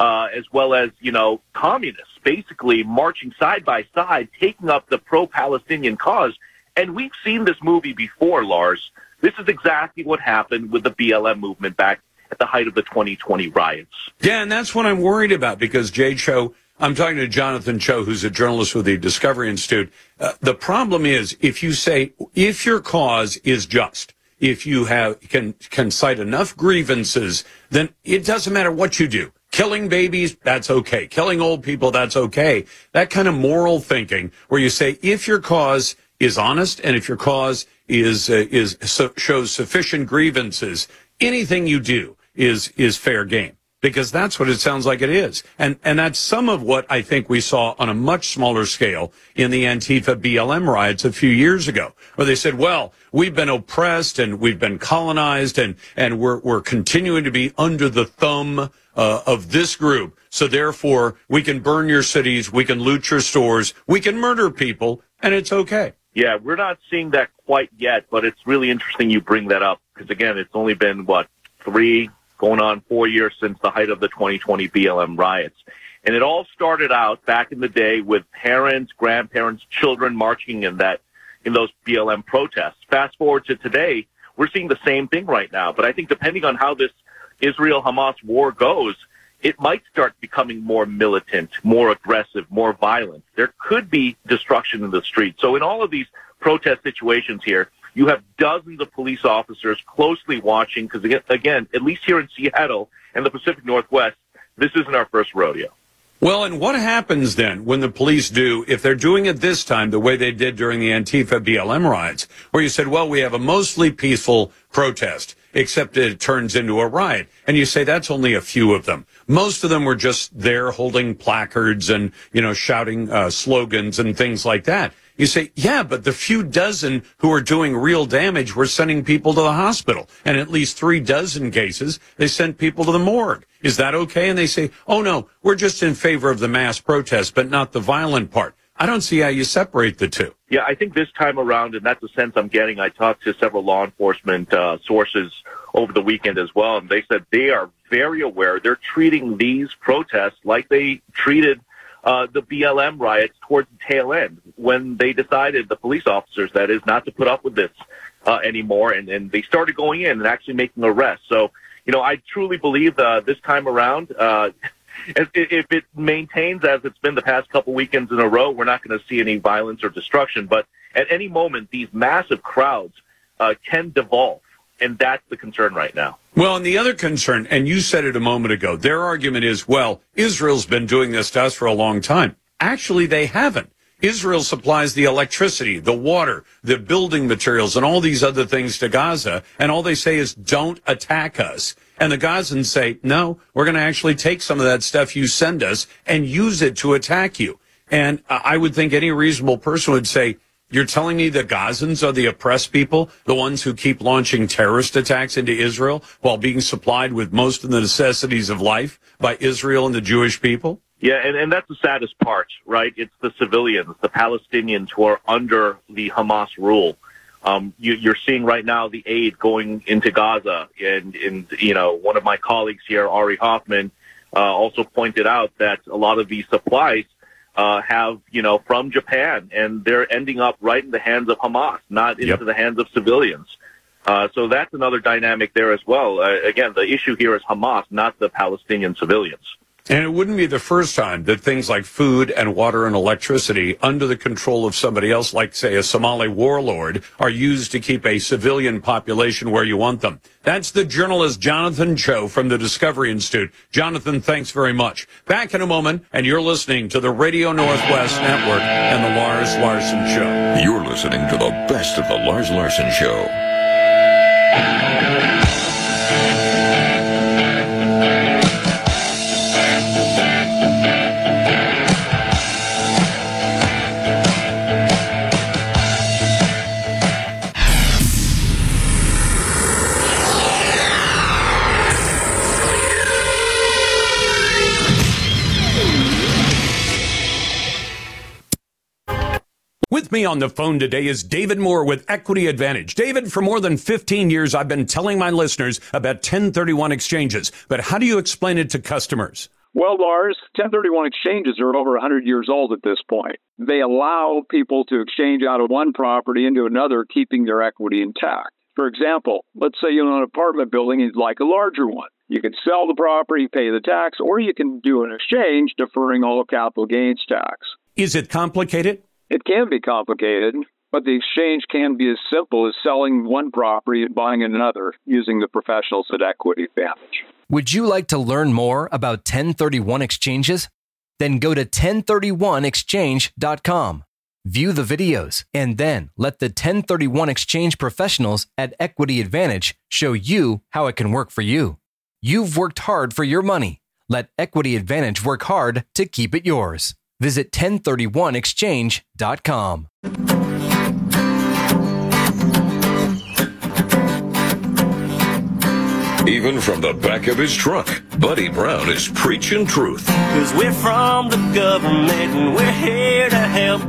uh, as well as you know communists, basically marching side by side, taking up the pro-Palestinian cause. And we've seen this movie before, Lars. This is exactly what happened with the BLM movement back at the height of the 2020 riots. Yeah, and that's what I'm worried about because Jay Choe I'm talking to Jonathan Choe, who's a journalist with the Discovery Institute. Uh, the problem is if you say, if your cause is just, if you have, can, can cite enough grievances, then it doesn't matter what you do. Killing babies, that's okay. Killing old people, that's okay. That kind of moral thinking where you say, if your cause is honest and if your cause is, uh, is, so, shows sufficient grievances, anything you do is, is fair game. Because that's what it sounds like it is. And, and that's some of what I think we saw on a much smaller scale in the Antifa BLM riots a few years ago, where they said, well, we've been oppressed and we've been colonized and, and we're, we're continuing to be under the thumb uh, of this group. So therefore, we can burn your cities, we can loot your stores, we can murder people, and it's okay. Yeah, we're not seeing that quite yet, but it's really interesting you bring that up because again, it's only been what three, going on four years since the height of the 2020 BLM riots. And it all started out back in the day with parents, grandparents, children marching in that, in those BLM protests. Fast forward to today, we're seeing the same thing right now. But I think depending on how this Israel Hamas war goes, it might start becoming more militant, more aggressive, more violent. There could be destruction in the streets. So in all of these protest situations here, you have dozens of police officers closely watching because, again, at least here in Seattle and the Pacific Northwest, this isn't our first rodeo. Well, and what happens then when the police do, if they're doing it this time the way they did during the Antifa BLM riots, where you said, well, we have a mostly peaceful protest, except it turns into a riot. And you say that's only a few of them. Most of them were just there holding placards and, you know, shouting uh, slogans and things like that. You say, yeah, but the few dozen who are doing real damage were sending people to the hospital. And at least three dozen cases, they sent people to the morgue. Is that okay? And they say, oh no, we're just in favor of the mass protest, but not the violent part. I don't see how you separate the two. Yeah, I think this time around, and that's the sense I'm getting. I talked to several law enforcement uh, sources over the weekend as well, and they said they are very aware. They're treating these protests like they treated uh, the BLM riots towards the tail end when they decided, the police officers, that is, not to put up with this uh, anymore. And, and they started going in and actually making arrests. So, you know, I truly believe uh, this time around, uh, if, if it maintains as it's been the past couple weekends in a row, we're not going to see any violence or destruction. But at any moment, these massive crowds uh, can devolve. And that's the concern right now. Well, and the other concern, and you said it a moment ago, their argument is, well, Israel's been doing this to us for a long time. Actually, they haven't. Israel supplies the electricity, the water, the building materials, and all these other things to Gaza. And all they say is, don't attack us. And the Gazans say, no, we're going to actually take some of that stuff you send us and use it to attack you. And I would think any reasonable person would say, you're telling me the Gazans are the oppressed people, the ones who keep launching terrorist attacks into Israel while being supplied with most of the necessities of life by Israel and the Jewish people? Yeah, and, and that's the saddest part, right? It's the civilians, the Palestinians who are under the Hamas rule. Um, you, are seeing right now the aid going into Gaza, and, and you know one of my colleagues here, Ari Hoffman, uh, also pointed out that a lot of these supplies uh, have, you know, from Japan, and they're ending up right in the hands of Hamas, not into yep. the hands of civilians. Uh, so that's another dynamic there as well. Uh, again, the issue here is Hamas, not the Palestinian civilians. And it wouldn't be the first time that things like food and water and electricity under the control of somebody else, like, say, a Somali warlord, are used to keep a civilian population where you want them. That's the journalist Jonathan Choe from the Discovery Institute. Jonathan, thanks very much. Back in a moment, and you're listening to the Radio Northwest Network and the Lars Larson Show. You're listening to the best of the Lars Larson Show. With me on the phone today is David Moore with Equity Advantage. David, for more than 15 years, I've been telling my listeners about 1031 exchanges, but how do you explain it to customers? Well, Lars, 1031 exchanges are over 100 years old at this point. They allow people to exchange out of one property into another, keeping their equity intact. For example, let's say you own an apartment building and you'd like a larger one. You can sell the property, pay the tax, or you can do an exchange, deferring all capital gains tax. Is it complicated? It can be complicated, but the exchange can be as simple as selling one property and buying another using the professionals at Equity Advantage. Would you like to learn more about 1031 exchanges? Then go to 1031exchange.com, view the videos, and then let the 1031 exchange professionals at Equity Advantage show you how it can work for you. You've worked hard for your money. Let Equity Advantage work hard to keep it yours. Visit 1031exchange.com. Even from the back of his truck, Buddy Brown is preaching truth. Cause we're from the government and we're here to help.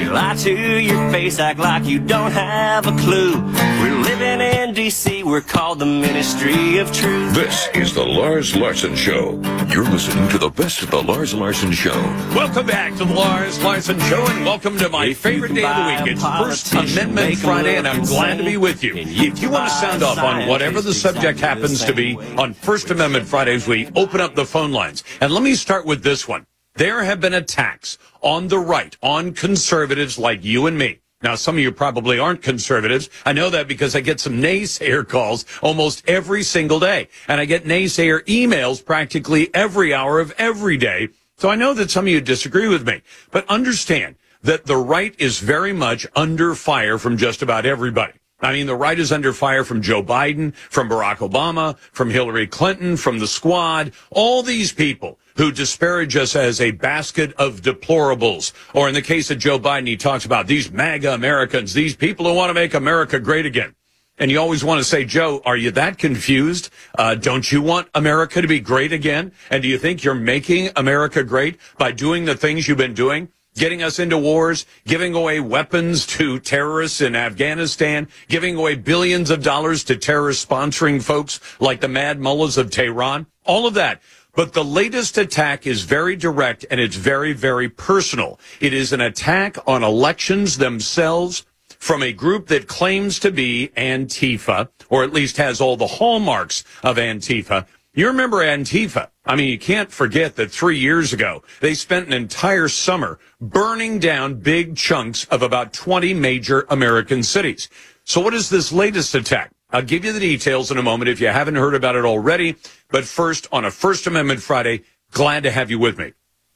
You lie to your face, act like you don't have a clue. We're living in DC, we're called the Ministry of Truth. This is the Lars Larson Show. You're listening to the best of the Lars Larson Show. Welcome back to the Lars Larson Show, and welcome to my favorite day of the week. It's First Amendment Friday, and I'm glad to be with you. If you want to sound off on whatever the subject happens to be on First Amendment Fridays, we open up the phone lines. And let me start with this one. There have been attacks on the right, on conservatives like you and me. Now, some of you probably aren't conservatives. I know that because I get some naysayer calls almost every single day. And I get naysayer emails practically every hour of every day. So I know that some of you disagree with me. But understand that the right is very much under fire from just about everybody. I mean, the right is under fire from Joe Biden, from Barack Obama, from Hillary Clinton, from the squad, all these people who disparage us as a basket of deplorables. Or in the case of Joe Biden, he talks about these MAGA Americans, these people who want to make America great again. And you always want to say, Joe, are you that confused? Uh, don't you want America to be great again? And do you think you're making America great by doing the things you've been doing? Getting us into wars, giving away weapons to terrorists in Afghanistan, giving away billions of dollars to terrorist sponsoring folks like the mad mullahs of Tehran, all of that. But the latest attack is very direct and it's very, very personal. It is an attack on elections themselves from a group that claims to be Antifa, or at least has all the hallmarks of Antifa. You remember Antifa. I mean, you can't forget that three years ago, they spent an entire summer burning down big chunks of about 20 major American cities. So what is this latest attack? I'll give you the details in a moment if you haven't heard about it already. But first, on a First Amendment Friday, glad to have you with me.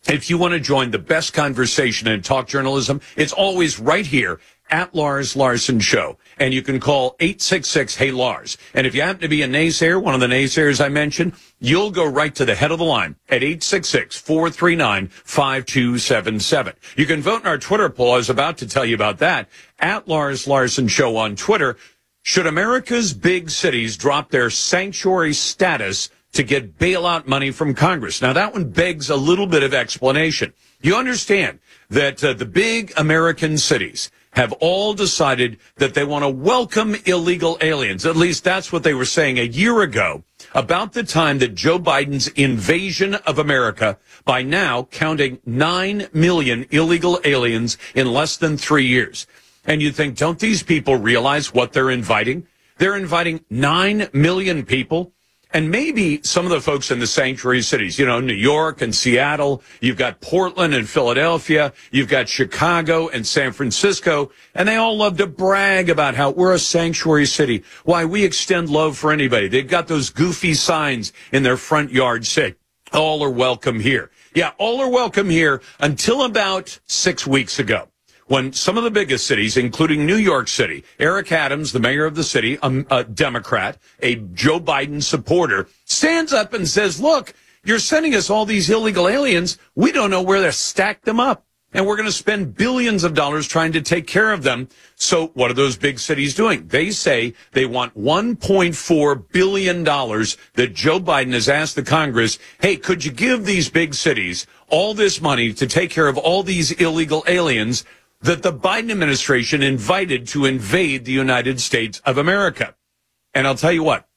If you want to join the best conversation in talk journalism, it's always right here at Lars Larson Show. And you can call 866 Hey Lars. And if you happen to be a naysayer, one of the naysayers I mentioned, you'll go right to the head of the line at 866 439 5277. You can vote in our Twitter poll. I was about to tell you about that at Lars Larson Show on Twitter. Should America's big cities drop their sanctuary status to get bailout money from Congress? Now that one begs a little bit of explanation. You understand that uh, the big American cities have all decided that they want to welcome illegal aliens. At least that's what they were saying a year ago about the time that Joe Biden's invasion of America, by now counting 9 million illegal aliens in less than three years. And you think, don't these people realize what they're inviting? They're inviting 9 million people and maybe some of the folks in the sanctuary cities, you know, New York and Seattle, you've got Portland and Philadelphia, you've got Chicago and San Francisco, and they all love to brag about how we're a sanctuary city. Why we extend love for anybody. They've got those goofy signs in their front yard say, all are welcome here. Yeah, all are welcome here until about six weeks ago when some of the biggest cities, including New York City, Eric Adams, the mayor of the city, a, a Democrat, a Joe Biden supporter, stands up and says, look, you're sending us all these illegal aliens. We don't know where to stack them up. And we're going to spend billions of dollars trying to take care of them. So what are those big cities doing? They say they want $1.4 billion that Joe Biden has asked the Congress, hey, could you give these big cities all this money to take care of all these illegal aliens that the Biden administration invited to invade the United States of America. And I'll tell you what,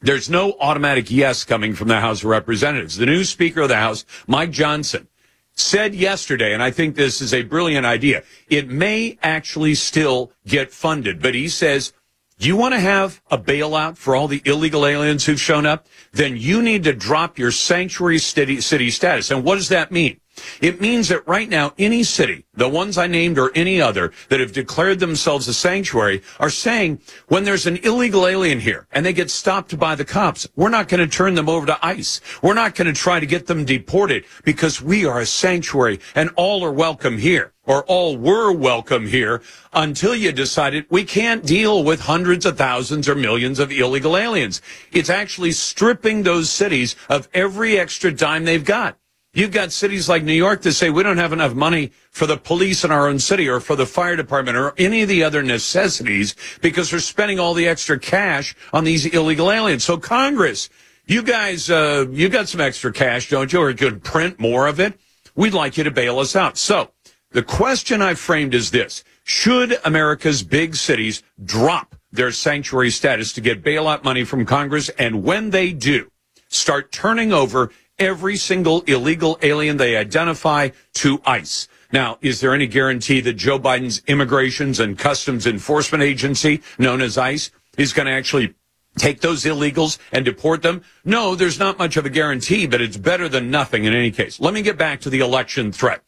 there's no automatic yes coming from the House of Representatives. The new Speaker of the House, Mike Johnson, said yesterday, and I think this is a brilliant idea, it may actually still get funded, but he says, Do you want to have a bailout for all the illegal aliens who've shown up? Then you need to drop your sanctuary city, city status. And what does that mean? It means that right now, any city, the ones I named or any other that have declared themselves a sanctuary are saying when there's an illegal alien here and they get stopped by the cops, we're not going to turn them over to ICE. We're not going to try to get them deported because we are a sanctuary and all are welcome here or all were welcome here until you decided we can't deal with hundreds of thousands or millions of illegal aliens. It's actually stripping those cities of every extra dime they've got. You've got cities like New York that say we don't have enough money for the police in our own city or for the fire department or any of the other necessities because we're spending all the extra cash on these illegal aliens. So Congress, you guys, uh, you got some extra cash, don't you? Or you could print more of it. We'd like you to bail us out. So the question I framed is this. Should America's big cities drop their sanctuary status to get bailout money from Congress? And when they do, start turning over every single illegal alien they identify to ICE. Now, is there any guarantee that Joe Biden's Immigrations and Customs Enforcement Agency, known as ICE, is going to actually take those illegals and deport them? No, there's not much of a guarantee, but it's better than nothing in any case. Let me get back to the election threat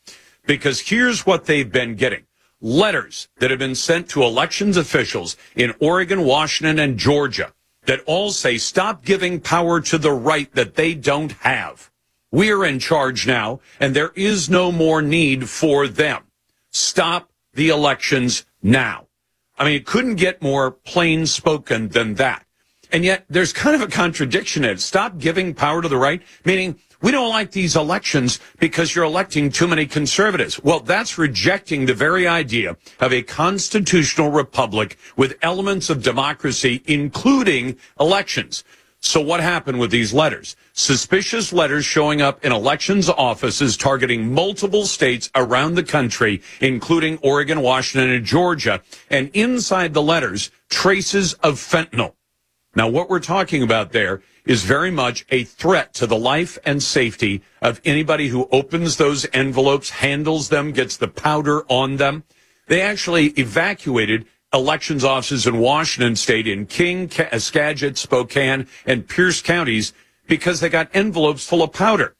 because here's what they've been getting. Letters that have been sent to elections officials in Oregon, Washington, and Georgia that all say stop giving power to the right that they don't have. We're in charge now, and there is no more need for them. Stop the elections now. I mean, it couldn't get more plain spoken than that. And yet there's kind of a contradiction in it. Stop giving power to the right, meaning we don't like these elections because you're electing too many conservatives. Well, that's rejecting the very idea of a constitutional republic with elements of democracy, including elections. So what happened with these letters? Suspicious letters showing up in elections offices targeting multiple states around the country, including Oregon, Washington, and Georgia. And inside the letters, traces of fentanyl. Now, what we're talking about there is very much a threat to the life and safety of anybody who opens those envelopes, handles them, gets the powder on them. They actually evacuated elections offices in Washington state in King, Skagit, Spokane, and Pierce counties because they got envelopes full of powder.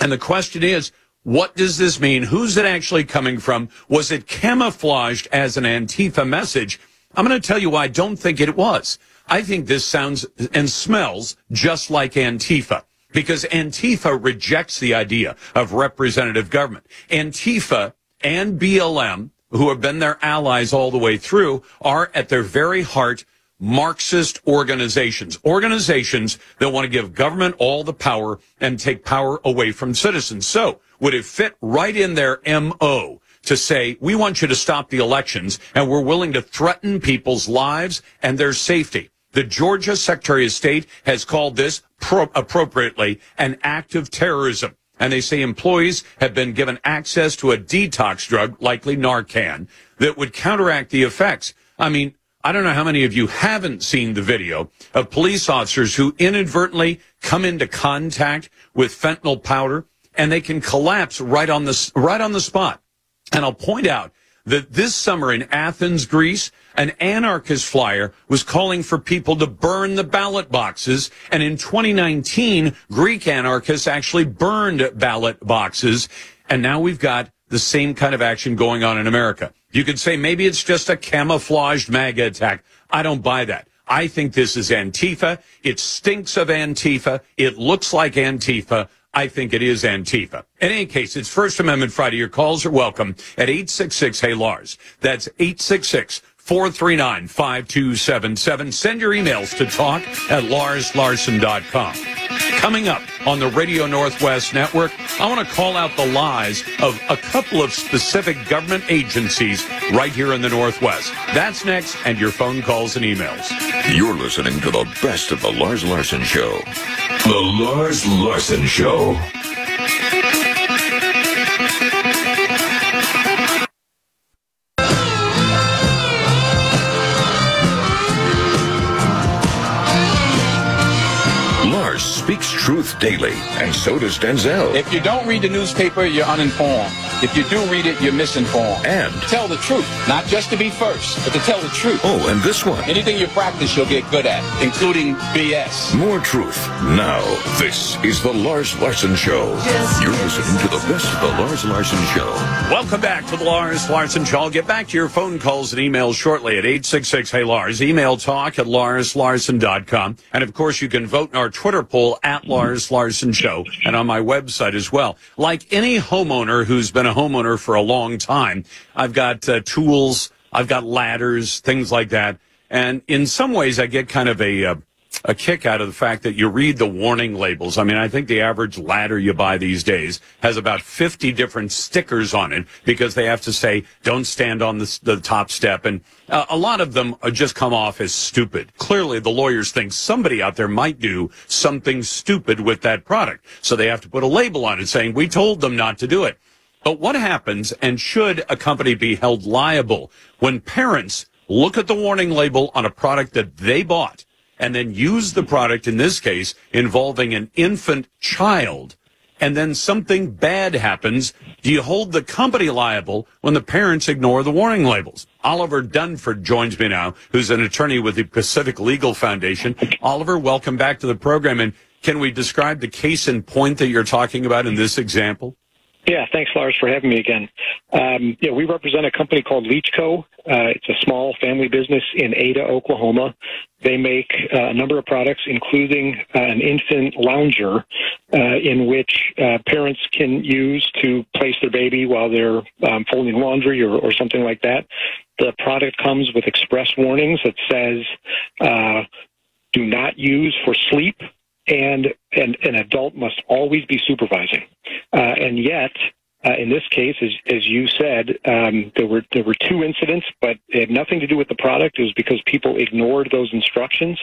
And the question is, what does this mean? Who's it actually coming from? Was it camouflaged as an Antifa message? I'm going to tell you why I don't think it was. I think this sounds and smells just like Antifa because Antifa rejects the idea of representative government. Antifa and BLM, who have been their allies all the way through, are at their very heart Marxist organizations, organizations that want to give government all the power and take power away from citizens. So would it fit right in their MO to say, we want you to stop the elections and we're willing to threaten people's lives and their safety? The Georgia Secretary of State has called this pro- appropriately an act of terrorism. And they say employees have been given access to a detox drug, likely Narcan, that would counteract the effects. I mean, I don't know how many of you haven't seen the video of police officers who inadvertently come into contact with fentanyl powder and they can collapse right on the, right on the spot. And I'll point out that this summer in Athens, Greece, an anarchist flyer was calling for people to burn the ballot boxes. And in 2019, Greek anarchists actually burned ballot boxes. And now we've got the same kind of action going on in America. You could say maybe it's just a camouflaged MAGA attack. I don't buy that. I think this is Antifa. It stinks of Antifa. It looks like Antifa. I think it is Antifa. In any case, it's First Amendment Friday. Your calls are welcome at 866 Hey Lars. That's 866 439 5277. Send your emails to talk at larslarson.com. Coming up on the Radio Northwest Network, I want to call out the lies of a couple of specific government agencies right here in the Northwest. That's next, and your phone calls and emails. You're listening to the best of the Lars Larson Show. The Lars Larson Show. Truth Truth daily, and so does Denzel. If you don't read the newspaper, you're uninformed. If you do read it, you're misinformed. And tell the truth, not just to be first, but to tell the truth. Oh, and this one. Anything you practice, you'll get good at, including BS. More truth. Now, this is the Lars Larson Show. You're listening to the best of the Lars Larson Show. Welcome back to the Lars Larson Show. I'll get back to your phone calls and emails shortly at 866 Hey Lars. Email talk at larslarson.com. And of course, you can vote in our Twitter poll at Lars Larson Show and on my website as well. Like any homeowner who's been a homeowner for a long time, I've got uh, tools, I've got ladders, things like that. And in some ways, I get kind of a, uh, a kick out of the fact that you read the warning labels. I mean, I think the average ladder you buy these days has about 50 different stickers on it because they have to say, don't stand on the, the top step. And uh, a lot of them are just come off as stupid. Clearly, the lawyers think somebody out there might do something stupid with that product. So they have to put a label on it saying, we told them not to do it. But what happens and should a company be held liable when parents look at the warning label on a product that they bought and then use the product, in this case, involving an infant child, and then something bad happens, do you hold the company liable when the parents ignore the warning labels? Oliver Dunford joins me now, who's an attorney with the Pacific Legal Foundation. Oliver, welcome back to the program. And can we describe the case in point that you're talking about in this example? Yeah, thanks, Lars, for having me again. Um, yeah, we represent a company called Leachco. Uh, it's a small family business in Ada, Oklahoma. They make uh, a number of products, including uh, an infant lounger, uh, in which uh, parents can use to place their baby while they're um, folding laundry or, or, something like that. The product comes with express warnings that says, uh, "Do not use for sleep." And, and an adult must always be supervising. and yet, uh, in this case, as, as you said, um, there were there were two incidents, but it had nothing to do with the product. It was because people ignored those instructions.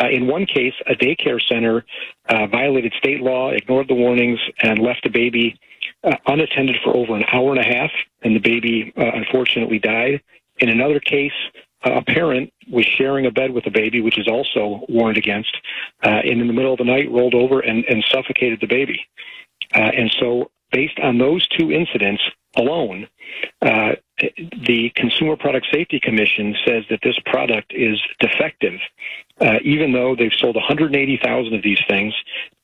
Uh, in one case, a daycare center uh, violated state law, ignored the warnings, and left a baby uh, unattended for over an hour and a half, and the baby uh, unfortunately died. In another case, a parent was sharing a bed with a baby, which is also warned against, uh, and in the middle of the night rolled over and, and suffocated the baby. and so based on those two incidents alone, uh, the Consumer Product Safety Commission says that this product is defective, uh, even though they've sold 180,000 of these things.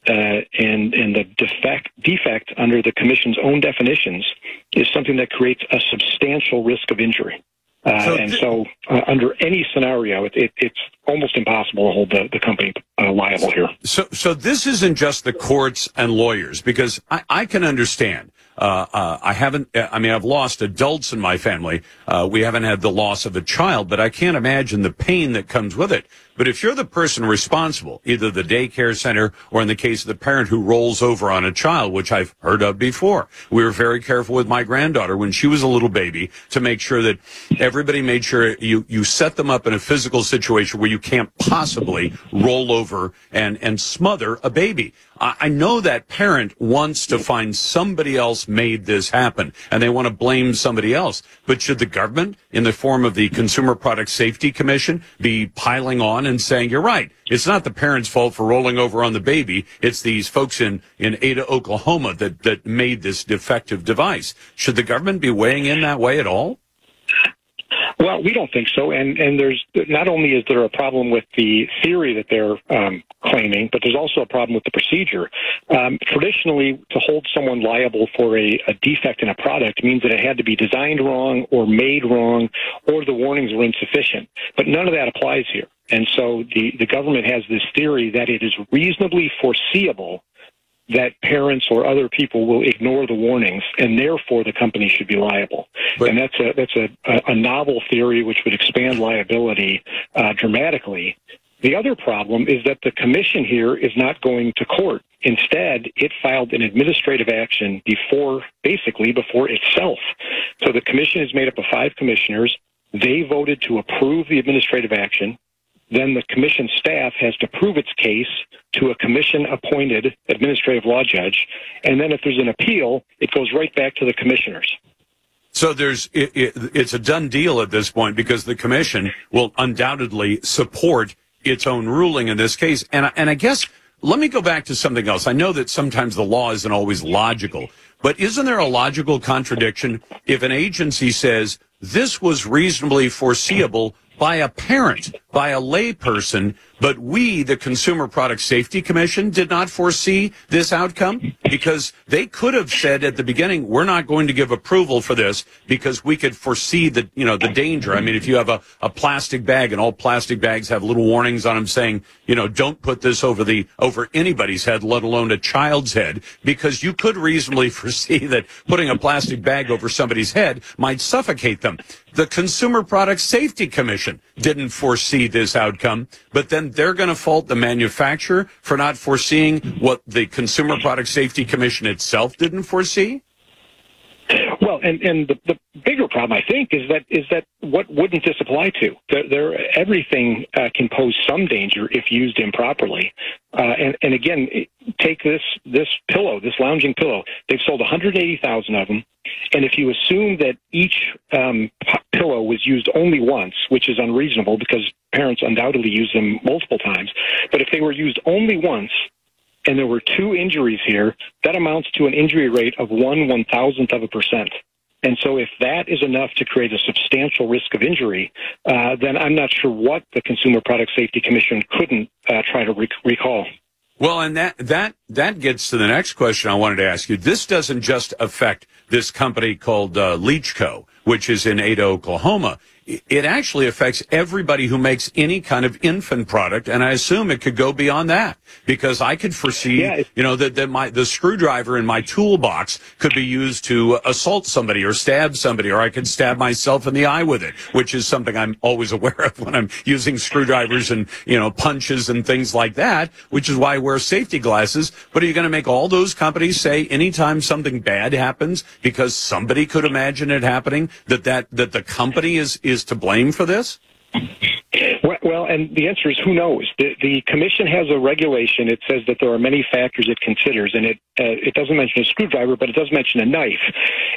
Uh, and and the defect defect under the commission's own definitions is something that creates a substantial risk of injury. Uh, so and so, uh, under any scenario, it, it, it's almost impossible to hold the, the company uh, liable here. So, so this isn't just the courts and lawyers, because I, I can understand. Uh, uh, I haven't. I mean, I've lost adults in my family. Uh, we haven't had the loss of a child, but I can't imagine the pain that comes with it. But if you're the person responsible, either the daycare center or in the case of the parent who rolls over on a child, which I've heard of before, we were very careful with my granddaughter when she was a little baby to make sure that everybody made sure you, you set them up in a physical situation where you can't possibly roll over and, and smother a baby. I, know that parent wants to find somebody else made this happen and they want to blame somebody else. But should the government, in the form of the Consumer Product Safety Commission, be piling on on and saying, you're right. It's not the parents' fault for rolling over on the baby. It's these folks in, in Ada, Oklahoma that, that made this defective device. Should the government be weighing in that way at all? Well, we don't think so. And and there's not only is there a problem with the theory that they're um, claiming, but there's also a problem with the procedure. Um, traditionally, to hold someone liable for a, a defect in a product means that it had to be designed wrong or made wrong, or the warnings were insufficient. But none of that applies here. And so the, the government has this theory that it is reasonably foreseeable that parents or other people will ignore the warnings, and therefore the company should be liable. But, and that's a that's a, a novel theory which would expand liability uh, dramatically. The other problem is that the commission here is not going to court. Instead, it filed an administrative action before, basically before itself. So the commission is made up of five commissioners. They voted to approve the administrative action then the commission staff has to prove its case to a commission appointed administrative law judge. And then if there's an appeal, it goes right back to the commissioners. So there's it, it, it's a done deal at this point because the commission will undoubtedly support its own ruling in this case. And and I guess let me go back to something else. I know that sometimes the law isn't always logical, but isn't there a logical contradiction if an agency says this was reasonably foreseeable by a parent, by a layperson, but we, the Consumer Product Safety Commission, did not foresee this outcome because they could have said at the beginning, we're not going to give approval for this because we could foresee the, you know, the danger. I mean, if you have a, a plastic bag and all plastic bags have little warnings on them saying, you know, don't put this over the, over anybody's head, let alone a child's head, because you could reasonably foresee that putting a plastic bag over somebody's head might suffocate them. The Consumer Product Safety Commission didn't foresee this outcome, but then they're going to fault the manufacturer for not foreseeing what the Consumer Product Safety Commission itself didn't foresee? Well, and and the, the bigger problem, I think, is that is that what wouldn't this apply to? There, there everything uh, can pose some danger if used improperly. Uh, and and again, take this this pillow, this lounging pillow. They've sold 180,000 of them, and if you assume that each um, pillow was used only once, which is unreasonable because parents undoubtedly use them multiple times, but if they were used only once, and there were two injuries here, that amounts to an injury rate of one one thousandth of a percent. And so, if that is enough to create a substantial risk of injury, uh, then I'm not sure what the Consumer Product Safety Commission couldn't uh, try to rec- recall. Well, and that that that gets to the next question I wanted to ask you. This doesn't just affect this company called uh, Leachco, which is in Ada, Oklahoma it actually affects everybody who makes any kind of infant product, and I assume it could go beyond that because I could foresee, yeah, you know, that, that my the screwdriver in my toolbox could be used to assault somebody or stab somebody, or I could stab myself in the eye with it, which is something I'm always aware of when I'm using screwdrivers and you know punches and things like that. Which is why I wear safety glasses. But are you going to make all those companies say anytime something bad happens because somebody could imagine it happening that that that the company is is to blame for this? Well, and the answer is who knows. The, the commission has a regulation. It says that there are many factors it considers, and it uh, it doesn't mention a screwdriver, but it does mention a knife,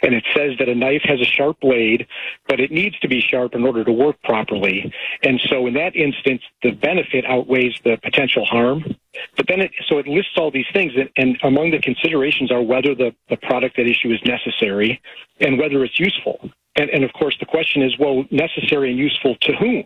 and it says that a knife has a sharp blade, but it needs to be sharp in order to work properly. And so, in that instance, the benefit outweighs the potential harm. But then, it, so it lists all these things, and, and among the considerations are whether the, the product at issue is necessary and whether it's useful. And, and of course, the question is, well, necessary and useful to whom?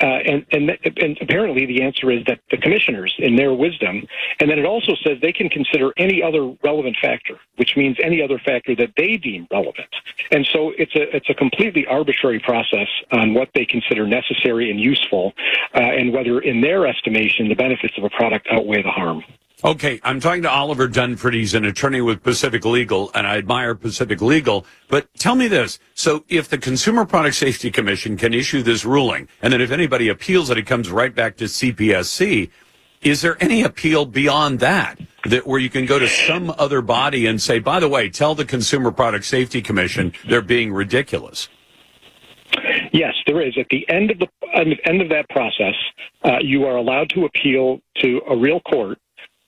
Uh, and, and, and apparently the answer is that the commissioners, in their wisdom, and then it also says they can consider any other relevant factor, which means any other factor that they deem relevant. And so it's a it's a completely arbitrary process on what they consider necessary and useful, uh, and whether, in their estimation, the benefits of a product outweigh the harm. Okay, I'm talking to Oliver Dunford. He's an attorney with Pacific Legal, and I admire Pacific Legal. But tell me this. So if the Consumer Product Safety Commission can issue this ruling, and then if anybody appeals it, it comes right back to CPSC, is there any appeal beyond that? That where you can go to some other body and say, by the way, tell the Consumer Product Safety Commission they're being ridiculous? Yes, there is. At the end of the end of that process, uh, you are allowed to appeal to a real court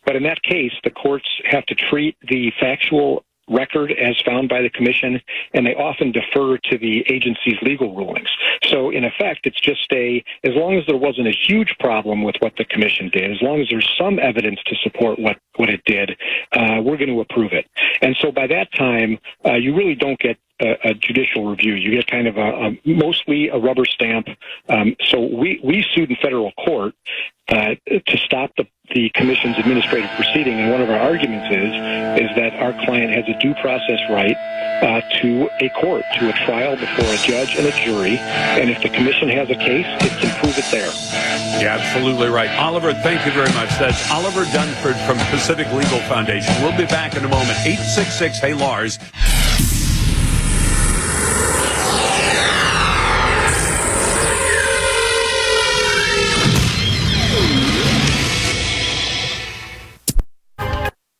but in that case, the courts have to treat the factual record as found by the commission, and they often defer to the agency's legal rulings. So, in effect, it's just a as long as there wasn't a huge problem with what the commission did, as long as there's some evidence to support what what it did, uh, we're going to approve it. And so, by that time, uh, you really don't get a, a, judicial review. You get kind of a, a mostly a rubber stamp. Um, so we we sued in federal court uh, to stop the the commission's administrative proceeding, and one of our arguments is is that our client has a due process right uh, to a court, to a trial before a judge and a jury, and if the commission has a case, it can prove it there. Yeah, absolutely right, Oliver. Thank you very much. That's Oliver Dunford from Pacific Legal Foundation. We'll be back in a moment. Eight six six. Hey, Lars.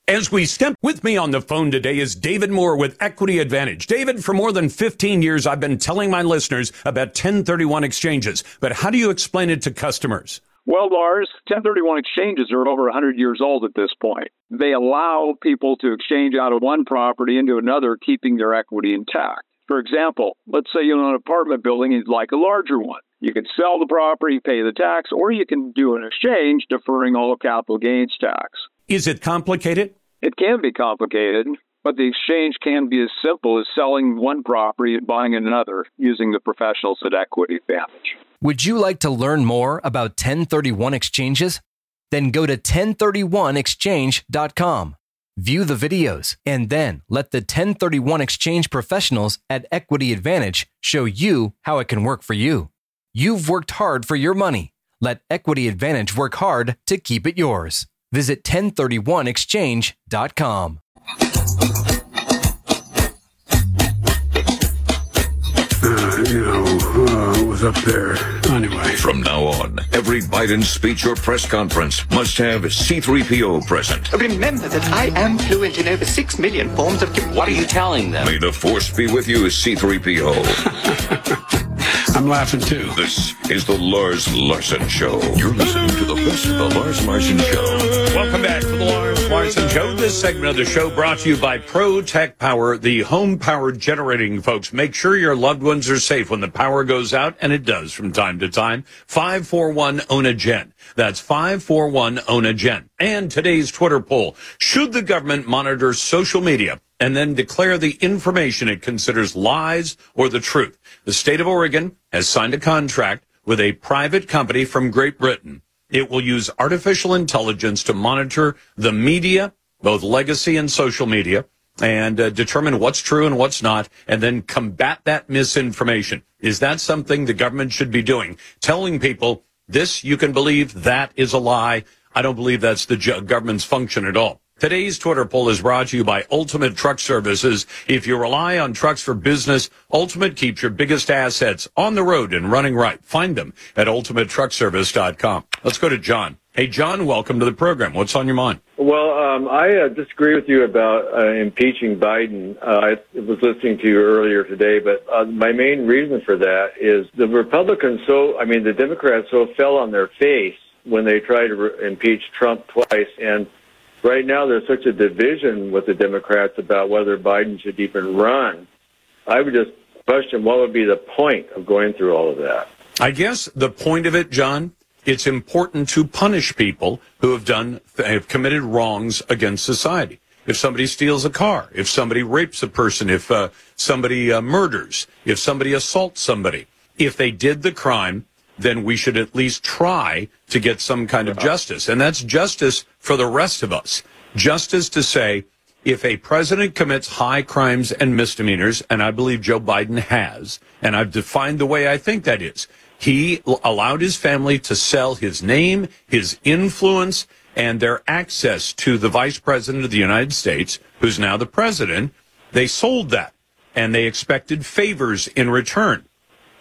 As we step with me on the phone today is David Moore with Equity Advantage. David, for more than 15 years, I've been telling my listeners about 1031 exchanges, but how do you explain it to customers? Well, Lars, 1031 exchanges are over 100 years old at this point. They allow people to exchange out of one property into another, keeping their equity intact. For example, let's say you own an apartment building and you'd like a larger one. You can sell the property, pay the tax, or you can do an exchange deferring all capital gains tax. Is it complicated? It can be complicated, but the exchange can be as simple as selling one property and buying another using the professionals at Equity Advantage. Would you like to learn more about 1031 exchanges? Then go to 1031exchange.com. View the videos and then let the 1031 exchange professionals at Equity Advantage show you how it can work for you. You've worked hard for your money. Let Equity Advantage work hard to keep it yours. Visit 1031exchange.com. Uh, you know, uh, was up there. Anyway. From now on, every Biden speech or press conference must have C3PO present. Remember that I am fluent in over six million forms of. What are you telling them? May the force be with you, C3PO. I'm laughing too. This is the Lars Larson Show. You're listening to the best of the Lars Larson Show. Welcome back to the Lars Larson Show. This segment of the show brought to you by Pro Tech Power, the home power generating folks. Make sure your loved ones are safe when the power goes out, and it does from time to time. 541 ONA Gen. That's 541 ONA Gen. And today's Twitter poll. Should the government monitor social media and then declare the information it considers lies or the truth? The state of Oregon has signed a contract with a private company from Great Britain. It will use artificial intelligence to monitor the media, both legacy and social media, and uh, determine what's true and what's not, and then combat that misinformation. Is that something the government should be doing? Telling people this you can believe, that is a lie. I don't believe that's the government's function at all. Today's Twitter poll is brought to you by Ultimate Truck Services. If you rely on trucks for business, Ultimate keeps your biggest assets on the road and running right. Find them at ultimatetruckservice.com. Let's go to John. Hey, John, welcome to the program. What's on your mind? Well, um, I uh, disagree with you about uh, impeaching Biden. Uh, I was listening to you earlier today, but uh, my main reason for that is the Republicans so, I mean, the Democrats so fell on their face when they tried to re- impeach Trump twice. And right now there's such a division with the Democrats about whether Biden should even run. I would just question what would be the point of going through all of that. I guess the point of it, John, it's important to punish people who have done have committed wrongs against society. If somebody steals a car, if somebody rapes a person, if uh, somebody uh, murders, if somebody assaults somebody, if they did the crime, then we should at least try to get some kind of justice. And that's justice for the rest of us. Justice to say, if a president commits high crimes and misdemeanors, and I believe Joe Biden has, and I've defined the way I think that is, he allowed his family to sell his name, his influence, and their access to the vice president of the United States, who's now the president. They sold that and they expected favors in return.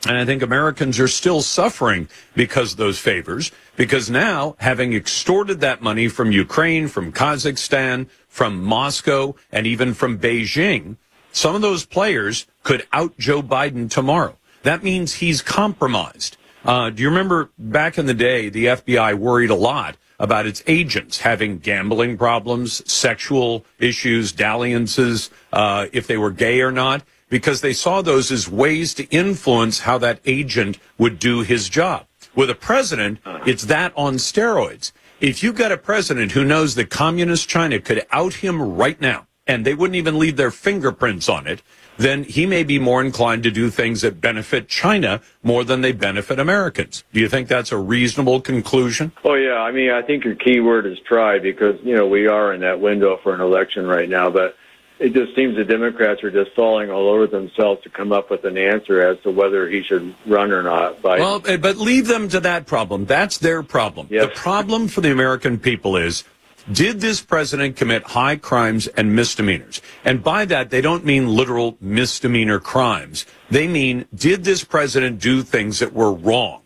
And I think Americans are still suffering because of those favors, because now, having extorted that money from Ukraine, from Kazakhstan, from Moscow, and even from Beijing, some of those players could out Joe Biden tomorrow. That means he's compromised. Uh, do you remember back in the day, the FBI worried a lot about its agents having gambling problems, sexual issues, dalliances, uh, if they were gay or not? Because they saw those as ways to influence how that agent would do his job. With a president, uh-huh. it's that on steroids. If you've got a president who knows that communist China could out him right now, and they wouldn't even leave their fingerprints on it, then he may be more inclined to do things that benefit China more than they benefit Americans. Do you think that's a reasonable conclusion? Oh yeah, I mean, I think your key word is try because you know we are in that window for an election right now, but it just seems the Democrats are just falling all over themselves to come up with an answer as to whether he should run or not. By well, eh, but leave them to that problem. That's their problem. Yes. The problem for the American people is. Did this president commit high crimes and misdemeanors? And by that, they don't mean literal misdemeanor crimes. They mean, did this president do things that were wrong?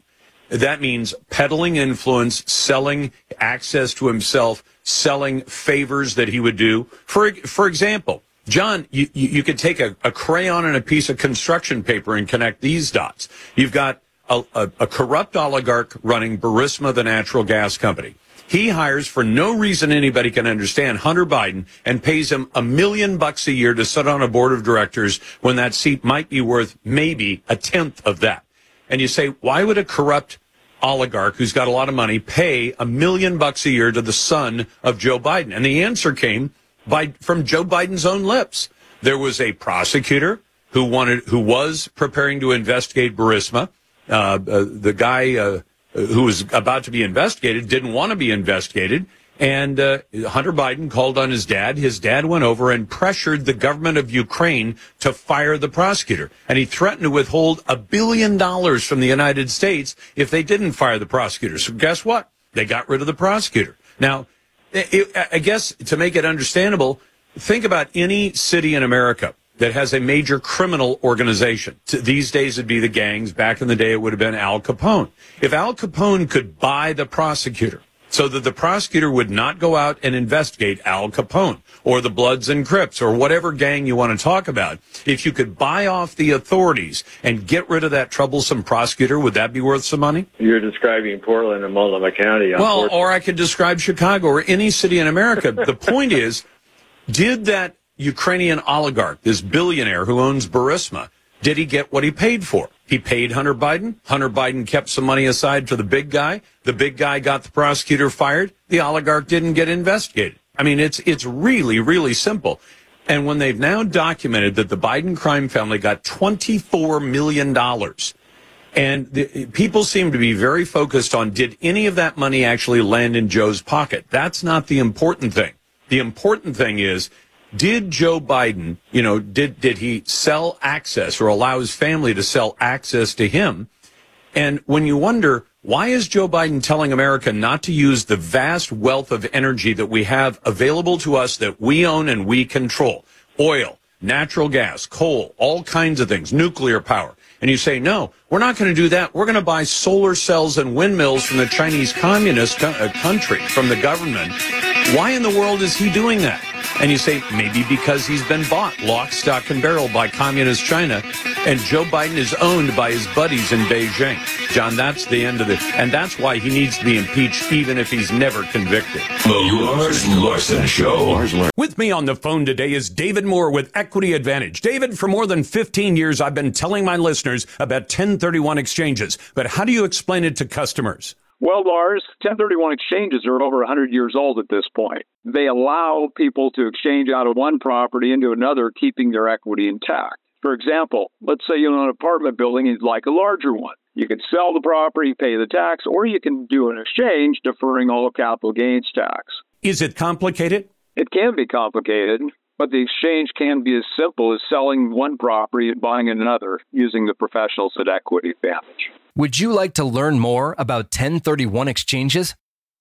That means peddling influence, selling access to himself, selling favors that he would do. For for example, John, you, you could take a, a crayon and a piece of construction paper and connect these dots. You've got a, a, a corrupt oligarch running Burisma, the natural gas company. He hires for no reason anybody can understand Hunter Biden and pays him a million bucks a year to sit on a board of directors when that seat might be worth maybe a tenth of that. And you say, why would a corrupt oligarch who's got a lot of money pay a million bucks a year to the son of Joe Biden? And the answer came by from Joe Biden's own lips. There was a prosecutor who wanted, who was preparing to investigate Burisma. Uh, uh, the guy uh, who was about to be investigated didn't want to be investigated. And uh, Hunter Biden called on his dad. His dad went over and pressured the government of Ukraine to fire the prosecutor. And he threatened to withhold a billion dollars from the United States if they didn't fire the prosecutor. So guess what? They got rid of the prosecutor. Now, it, I guess to make it understandable, think about any city in America that has a major criminal organization. These days it'd be the gangs. Back in the day it would have been Al Capone. If Al Capone could buy the prosecutor so that the prosecutor would not go out and investigate Al Capone or the Bloods and Crips or whatever gang you want to talk about. If you could buy off the authorities and get rid of that troublesome prosecutor, would that be worth some money? You're describing Portland and Multnomah County. Well, or I could describe Chicago or any city in America. the point is, did that Ukrainian oligarch, this billionaire who owns Burisma, did he get what he paid for? He paid Hunter Biden. Hunter Biden kept some money aside for the big guy. The big guy got the prosecutor fired. The oligarch didn't get investigated. I mean, it's it's really really simple. And when they've now documented that the Biden crime family got 24 million dollars and the, people seem to be very focused on did any of that money actually land in Joe's pocket? That's not the important thing. The important thing is did Joe Biden, you know, did did he sell access or allow his family to sell access to him? And when you wonder why is Joe Biden telling America not to use the vast wealth of energy that we have available to us that we own and we control? Oil, natural gas, coal, all kinds of things, nuclear power. And you say, no, we're not going to do that. We're going to buy solar cells and windmills from the Chinese communist co- uh, country, from the government. Why in the world is he doing that? And you say, maybe because he's been bought lock, stock, and barrel by communist China, and Joe Biden is owned by his buddies in Beijing. John, that's the end of it. And that's why he needs to be impeached, even if he's never convicted. The Lars Larson Show. With me on the phone today is David Moore with Equity Advantage. David, for more than 15 years, I've been telling my listeners about 1031 exchanges, but how do you explain it to customers? Well, Lars, 1031 exchanges are over 100 years old at this point. They allow people to exchange out of one property into another, keeping their equity intact. For example, let's say you own an apartment building and you'd like a larger one. You can sell the property, pay the tax, or you can do an exchange deferring all capital gains tax. Is it complicated? It can be complicated, but the exchange can be as simple as selling one property and buying another using the professionals at Equity Advantage. Would you like to learn more about 1031 exchanges?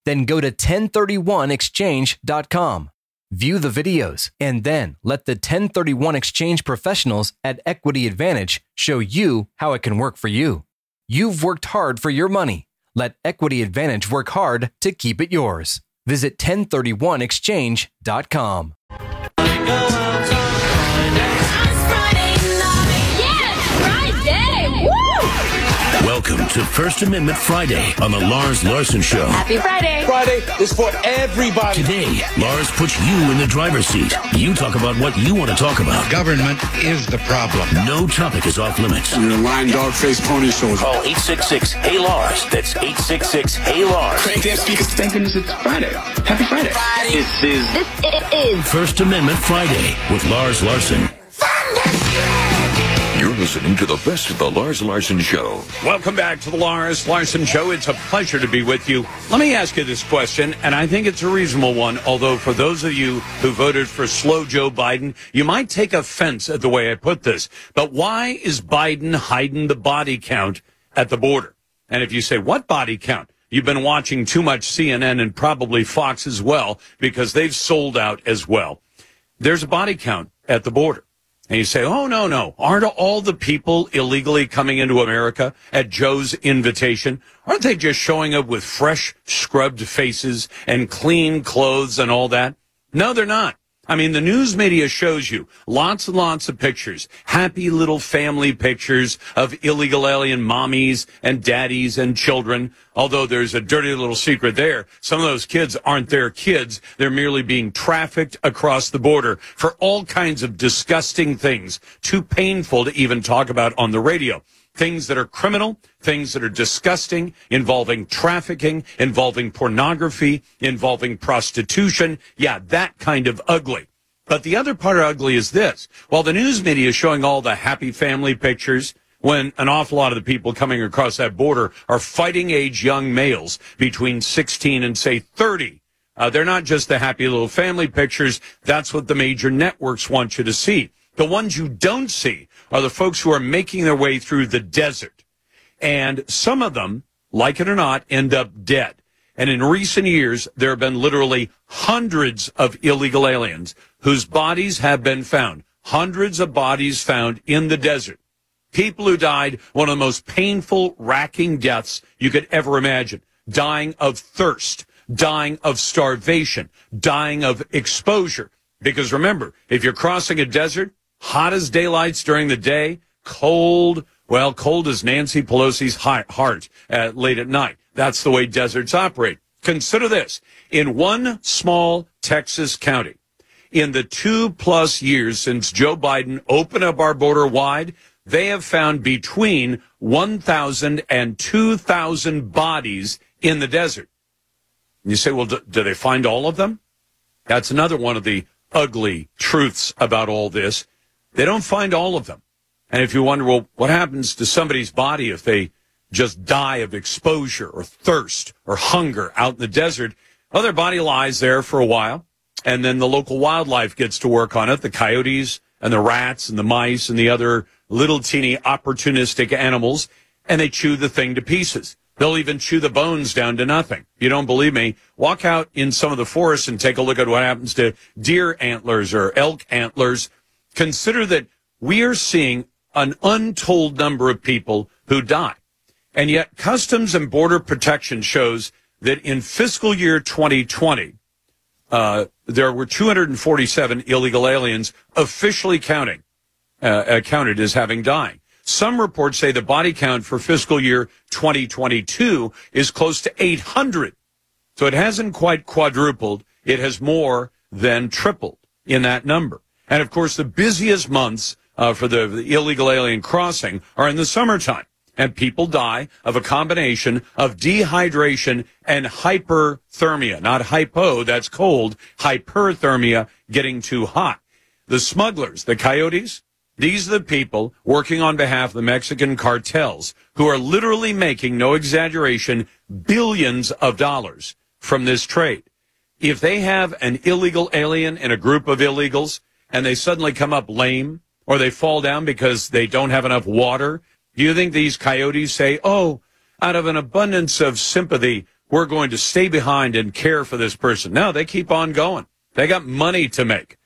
Then go to 1031exchange.com. View the videos and then let the 1031 exchange professionals at Equity Advantage show you how it can work for you. You've worked hard for your money. Let Equity Advantage work hard to keep it yours. Visit 1031exchange.com. Welcome to First Amendment Friday on the Lars Larson Show. Happy Friday. Friday is for everybody. Today, Lars puts you in the driver's seat. You talk about what you want to talk about. Government is the problem. No topic is off limits. You're a lying dog faced pony soldier. Call 866 Hey Lars. That's 866 Hey Lars. Crank that speakers. Thank goodness it's Friday. Happy Friday. This is this is First Amendment Friday with Lars Larson. You're listening to the best of the Lars Larson Show. Welcome back to the Lars Larson Show. It's a pleasure to be with you. Let me ask you this question, and I think it's a reasonable one, although for those of you who voted for slow Joe Biden, you might take offense at the way I put this. But why is Biden hiding the body count at the border? And if you say, what body count? You've been watching too much CNN and probably Fox as well, because they've sold out as well. There's a body count at the border. And you say, oh, no, no. Aren't all the people illegally coming into America at Joe's invitation? Aren't they just showing up with fresh, scrubbed faces and clean clothes and all that? No, they're not. I mean, the news media shows you lots and lots of pictures, happy little family pictures of illegal alien mommies and daddies and children. Although there's a dirty little secret there. Some of those kids aren't their kids. They're merely being trafficked across the border for all kinds of disgusting things, too painful to even talk about on the radio. Things that are criminal, things that are disgusting, involving trafficking, involving pornography, involving prostitution. Yeah, that kind of ugly. But the other part of ugly is this. While the news media is showing all the happy family pictures, when an awful lot of the people coming across that border are fighting age young males between 16 and say 30. Uh, they're not just the happy little family pictures. That's what the major networks want you to see. The ones you don't see are the folks who are making their way through the desert. And some of them, like it or not, end up dead. And in recent years, there have been literally hundreds of illegal aliens whose bodies have been found. Hundreds of bodies found in the desert. People who died one of the most painful, racking deaths you could ever imagine. Dying of thirst, dying of starvation, dying of exposure. Because remember, if you're crossing a desert, hot as daylights during the day, cold, well, cold as Nancy Pelosi's heart at, late at night. That's the way deserts operate. Consider this. In one small Texas county, in the two plus years since Joe Biden opened up our border wide, they have found between 1,000 and 2,000 bodies in the desert. And you say, well, do, do they find all of them? That's another one of the ugly truths about all this. They don't find all of them. And if you wonder, well, what happens to somebody's body if they just die of exposure or thirst or hunger out in the desert? Well, their body lies there for a while, and then the local wildlife gets to work on it. The coyotes and the rats and the mice and the other little teeny opportunistic animals, and they chew the thing to pieces. They'll even chew the bones down to nothing. You don't believe me? Walk out in some of the forests and take a look at what happens to deer antlers or elk antlers. Consider that we are seeing an untold number of people who die. And yet Customs and Border Protection shows that in fiscal year 2020, uh, there were 247 illegal aliens officially counting, uh, counted as having died. Some reports say the body count for fiscal year 2022 is close to 800. So it hasn't quite quadrupled. It has more than tripled in that number. And of course, the busiest months uh, for the, the illegal alien crossing are in the summertime. And people die of a combination of dehydration and hyperthermia. Not hypo, that's cold. Hyperthermia, getting too hot. The smugglers, the coyotes, these are the people working on behalf of the Mexican cartels who are literally making, no exaggeration, billions of dollars from this trade. If they have an illegal alien in a group of illegals and they suddenly come up lame or they fall down because they don't have enough water, do you think these coyotes say, oh, out of an abundance of sympathy, we're going to stay behind and care for this person? No, they keep on going. They got money to make.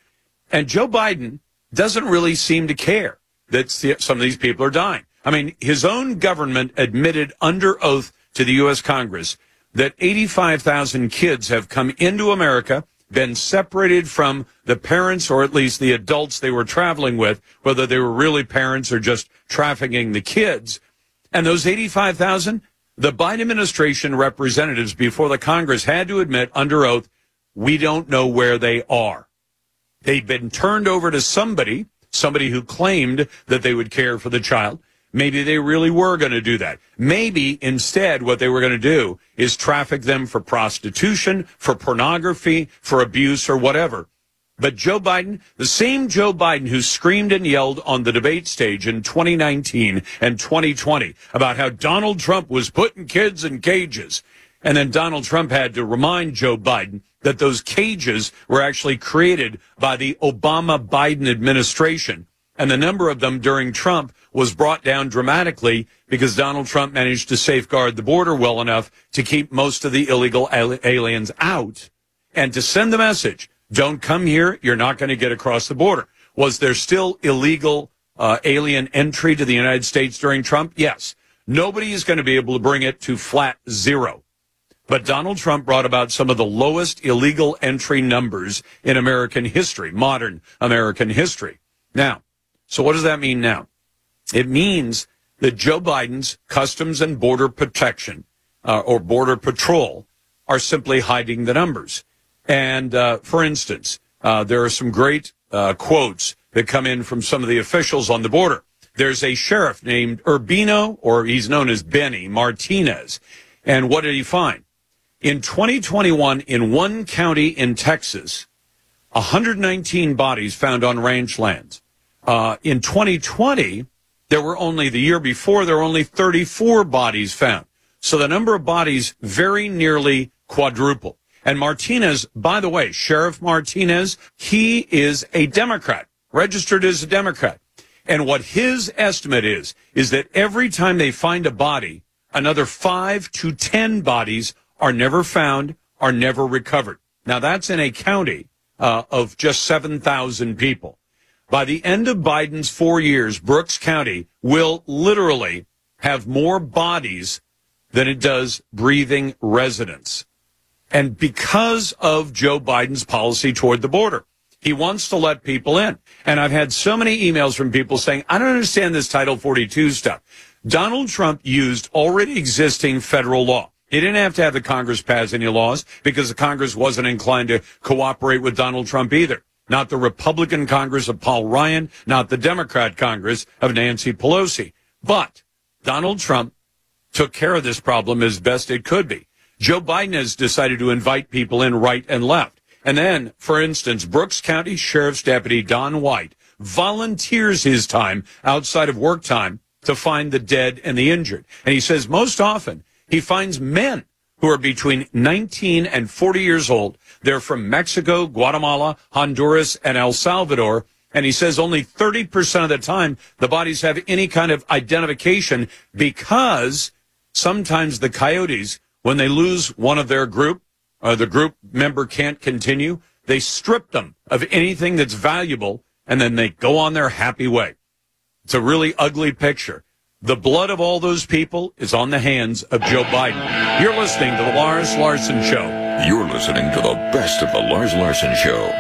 And Joe Biden doesn't really seem to care that some of these people are dying. I mean, his own government admitted under oath to the U.S. Congress that 85,000 kids have come into America, been separated from the parents or at least the adults they were traveling with, whether they were really parents or just trafficking the kids. And those 85,000, the Biden administration representatives before the Congress had to admit under oath, we don't know where they are. They'd been turned over to somebody, somebody who claimed that they would care for the child. Maybe they really were going to do that. Maybe instead what they were going to do is traffic them for prostitution, for pornography, for abuse or whatever. But Joe Biden, the same Joe Biden who screamed and yelled on the debate stage in 2019 and 2020 about how Donald Trump was putting kids in cages. And then Donald Trump had to remind Joe Biden that those cages were actually created by the Obama Biden administration. And the number of them during Trump was brought down dramatically because Donald Trump managed to safeguard the border well enough to keep most of the illegal aliens out and to send the message, don't come here. You're not going to get across the border. Was there still illegal uh, alien entry to the United States during Trump? Yes. Nobody is going to be able to bring it to flat zero. But Donald Trump brought about some of the lowest illegal entry numbers in American history, modern American history. Now, so what does that mean now? It means that Joe Biden's Customs and Border Protection uh, or Border Patrol are simply hiding the numbers. And uh, for instance, uh, there are some great uh, quotes that come in from some of the officials on the border. there's a sheriff named Urbino, or he's known as Benny Martinez. And what did he find? In 2021, in one county in Texas, 119 bodies found on ranch lands. Uh, in 2020, there were only, the year before, there were only 34 bodies found. So the number of bodies very nearly quadrupled. And Martinez, by the way, Sheriff Martinez, he is a Democrat, registered as a Democrat. And what his estimate is, is that every time they find a body, another five to 10 bodies are never found, are never recovered. Now that's in a county uh, of just 7,000 people. By the end of Biden's four years, Brooks County will literally have more bodies than it does breathing residents. And because of Joe Biden's policy toward the border, he wants to let people in. And I've had so many emails from people saying, I don't understand this Title 42 stuff. Donald Trump used already existing federal law. He didn't have to have the Congress pass any laws because the Congress wasn't inclined to cooperate with Donald Trump either. Not the Republican Congress of Paul Ryan, not the Democrat Congress of Nancy Pelosi. But Donald Trump took care of this problem as best it could be. Joe Biden has decided to invite people in right and left. And then, for instance, Brooks County Sheriff's Deputy Don White volunteers his time outside of work time to find the dead and the injured. And he says most often he finds men who are between 19 and 40 years old. They're from Mexico, Guatemala, Honduras, and El Salvador. And he says only 30% of the time the bodies have any kind of identification because sometimes the coyotes, when they lose one of their group, or the group member can't continue, they strip them of anything that's valuable and then they go on their happy way. It's a really ugly picture. The blood of all those people is on the hands of Joe Biden. You're listening to the Lars Larson Show. You're listening to the best of the Lars Larson Show.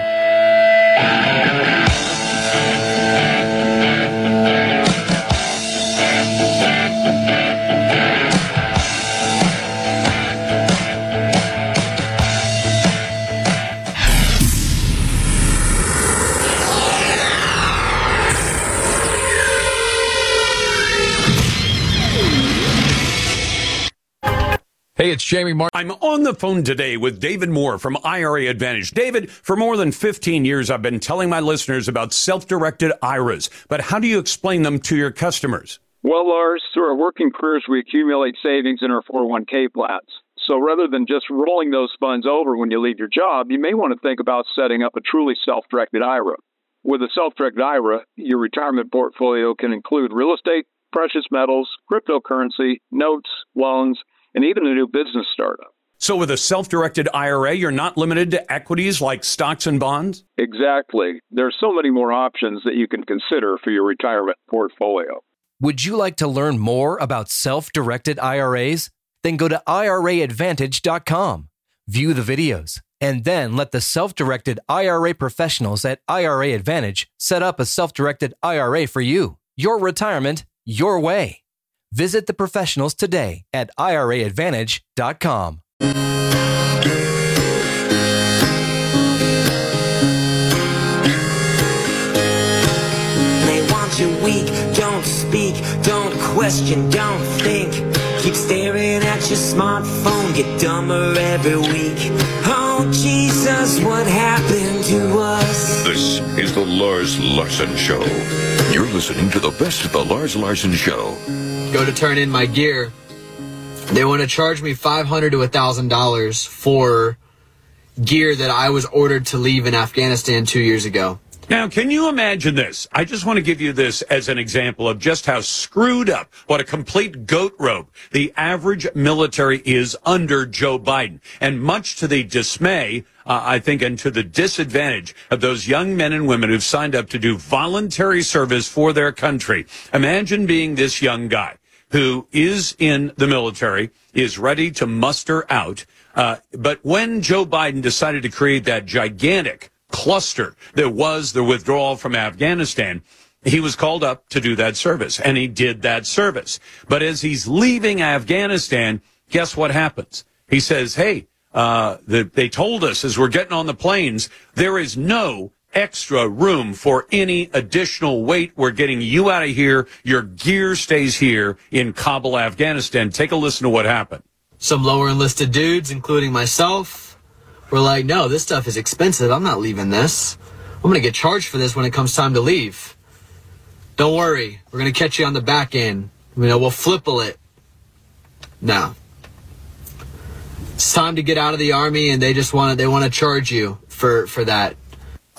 Hey, it's Jamie Martin. I'm on the phone today with David Moore from IRA Advantage. David, for more than 15 years, I've been telling my listeners about self-directed IRAs, but how do you explain them to your customers? Well, Lars, through our working careers, we accumulate savings in our 401k plans. So rather than just rolling those funds over when you leave your job, you may want to think about setting up a truly self-directed IRA. With a self-directed IRA, your retirement portfolio can include real estate, precious metals, cryptocurrency, notes, loans, and even a new business startup. So, with a self directed IRA, you're not limited to equities like stocks and bonds? Exactly. There are so many more options that you can consider for your retirement portfolio. Would you like to learn more about self directed IRAs? Then go to IRAadvantage.com, view the videos, and then let the self directed IRA professionals at IRA Advantage set up a self directed IRA for you. Your retirement, your way. Visit the professionals today at IRAadvantage.com. They want you weak, don't speak, don't question, don't think. Keep staring at your smartphone, get dumber every week. Oh, Jesus, what happened to us? This is the Lars Larson Show. You're listening to the best of the Lars Larson Show. Go to turn in my gear. They want to charge me 500 to $1,000 for gear that I was ordered to leave in Afghanistan two years ago. Now, can you imagine this? I just want to give you this as an example of just how screwed up, what a complete goat rope the average military is under Joe Biden. And much to the dismay, uh, I think, and to the disadvantage of those young men and women who've signed up to do voluntary service for their country. Imagine being this young guy who is in the military, is ready to muster out. Uh, but when Joe Biden decided to create that gigantic cluster that was the withdrawal from Afghanistan, he was called up to do that service and he did that service. But as he's leaving Afghanistan, guess what happens? He says, Hey, uh, the, they told us as we're getting on the planes, there is no extra room for any additional weight. We're getting you out of here. Your gear stays here in Kabul, Afghanistan. Take a listen to what happened. Some lower enlisted dudes, including myself, were like, no, this stuff is expensive. I'm not leaving this. I'm going to get charged for this when it comes time to leave. Don't worry. We're going to catch you on the back end. You know, we'll flipple it. No. It's time to get out of the army and they just want to, they want to charge you for, for that.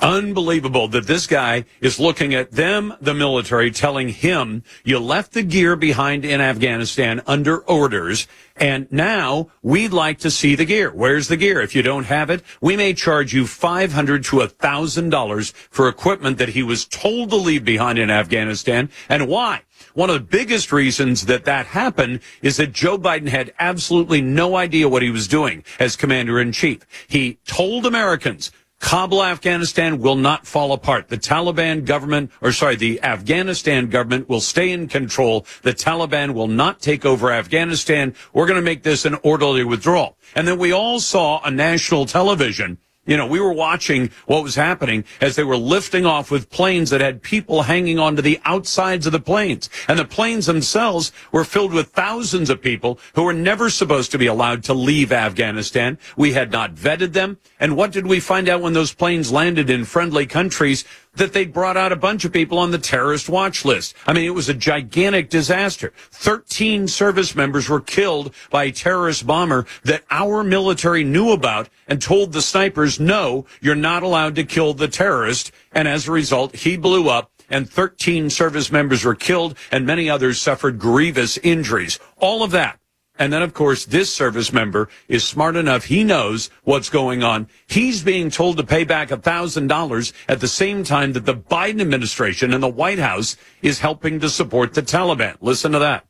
Unbelievable that this guy is looking at them, the military, telling him, you left the gear behind in Afghanistan under orders, and now we'd like to see the gear. Where's the gear? If you don't have it, we may charge you 500 to $1,000 for equipment that he was told to leave behind in Afghanistan. And why? One of the biggest reasons that that happened is that Joe Biden had absolutely no idea what he was doing as commander in chief. He told Americans, Kabul, Afghanistan will not fall apart. The Taliban government, or sorry, the Afghanistan government will stay in control. The Taliban will not take over Afghanistan. We're going to make this an orderly withdrawal. And then we all saw on national television you know, we were watching what was happening as they were lifting off with planes that had people hanging onto the outsides of the planes. And the planes themselves were filled with thousands of people who were never supposed to be allowed to leave Afghanistan. We had not vetted them. And what did we find out when those planes landed in friendly countries? That they brought out a bunch of people on the terrorist watch list. I mean, it was a gigantic disaster. 13 service members were killed by a terrorist bomber that our military knew about and told the snipers, no, you're not allowed to kill the terrorist. And as a result, he blew up and 13 service members were killed and many others suffered grievous injuries. All of that and then, of course, this service member is smart enough. He knows what's going on. He's being told to pay back $1,000 at the same time that the Biden administration and the White House is helping to support the Taliban. Listen to that.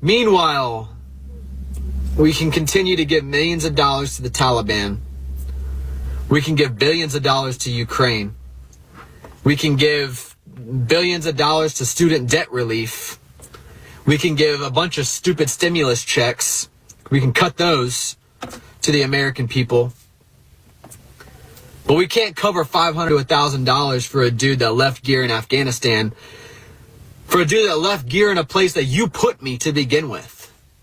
Meanwhile, we can continue to give millions of dollars to the Taliban. We can give billions of dollars to Ukraine. We can give billions of dollars to student debt relief. We can give a bunch of stupid stimulus checks. We can cut those to the American people. But we can't cover 500 to $1,000 for a dude that left gear in Afghanistan. For a dude that left gear in a place that you put me to begin with.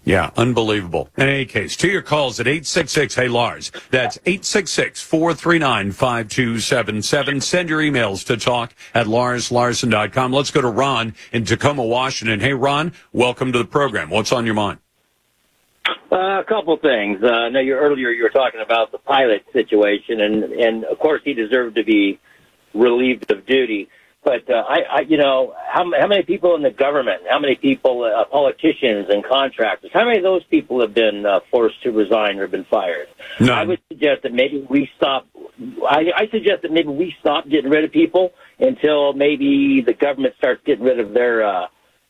Yeah, unbelievable. In any case, to your calls at 866 Hey Lars. That's 866 439 5277. Send your emails to talk at larslarson.com. Let's go to Ron in Tacoma, Washington. Hey, Ron, welcome to the program. What's on your mind? Uh, a couple things. Uh, I know you earlier you were talking about the pilot situation, and and of course he deserved to be relieved of duty. But uh, I, I, you know, how, how many people in the government, how many people, uh, politicians and contractors, how many of those people have been uh, forced to resign or been fired? None. I would suggest that maybe we stop. I, I suggest that maybe we stop getting rid of people until maybe the government starts getting rid of their uh,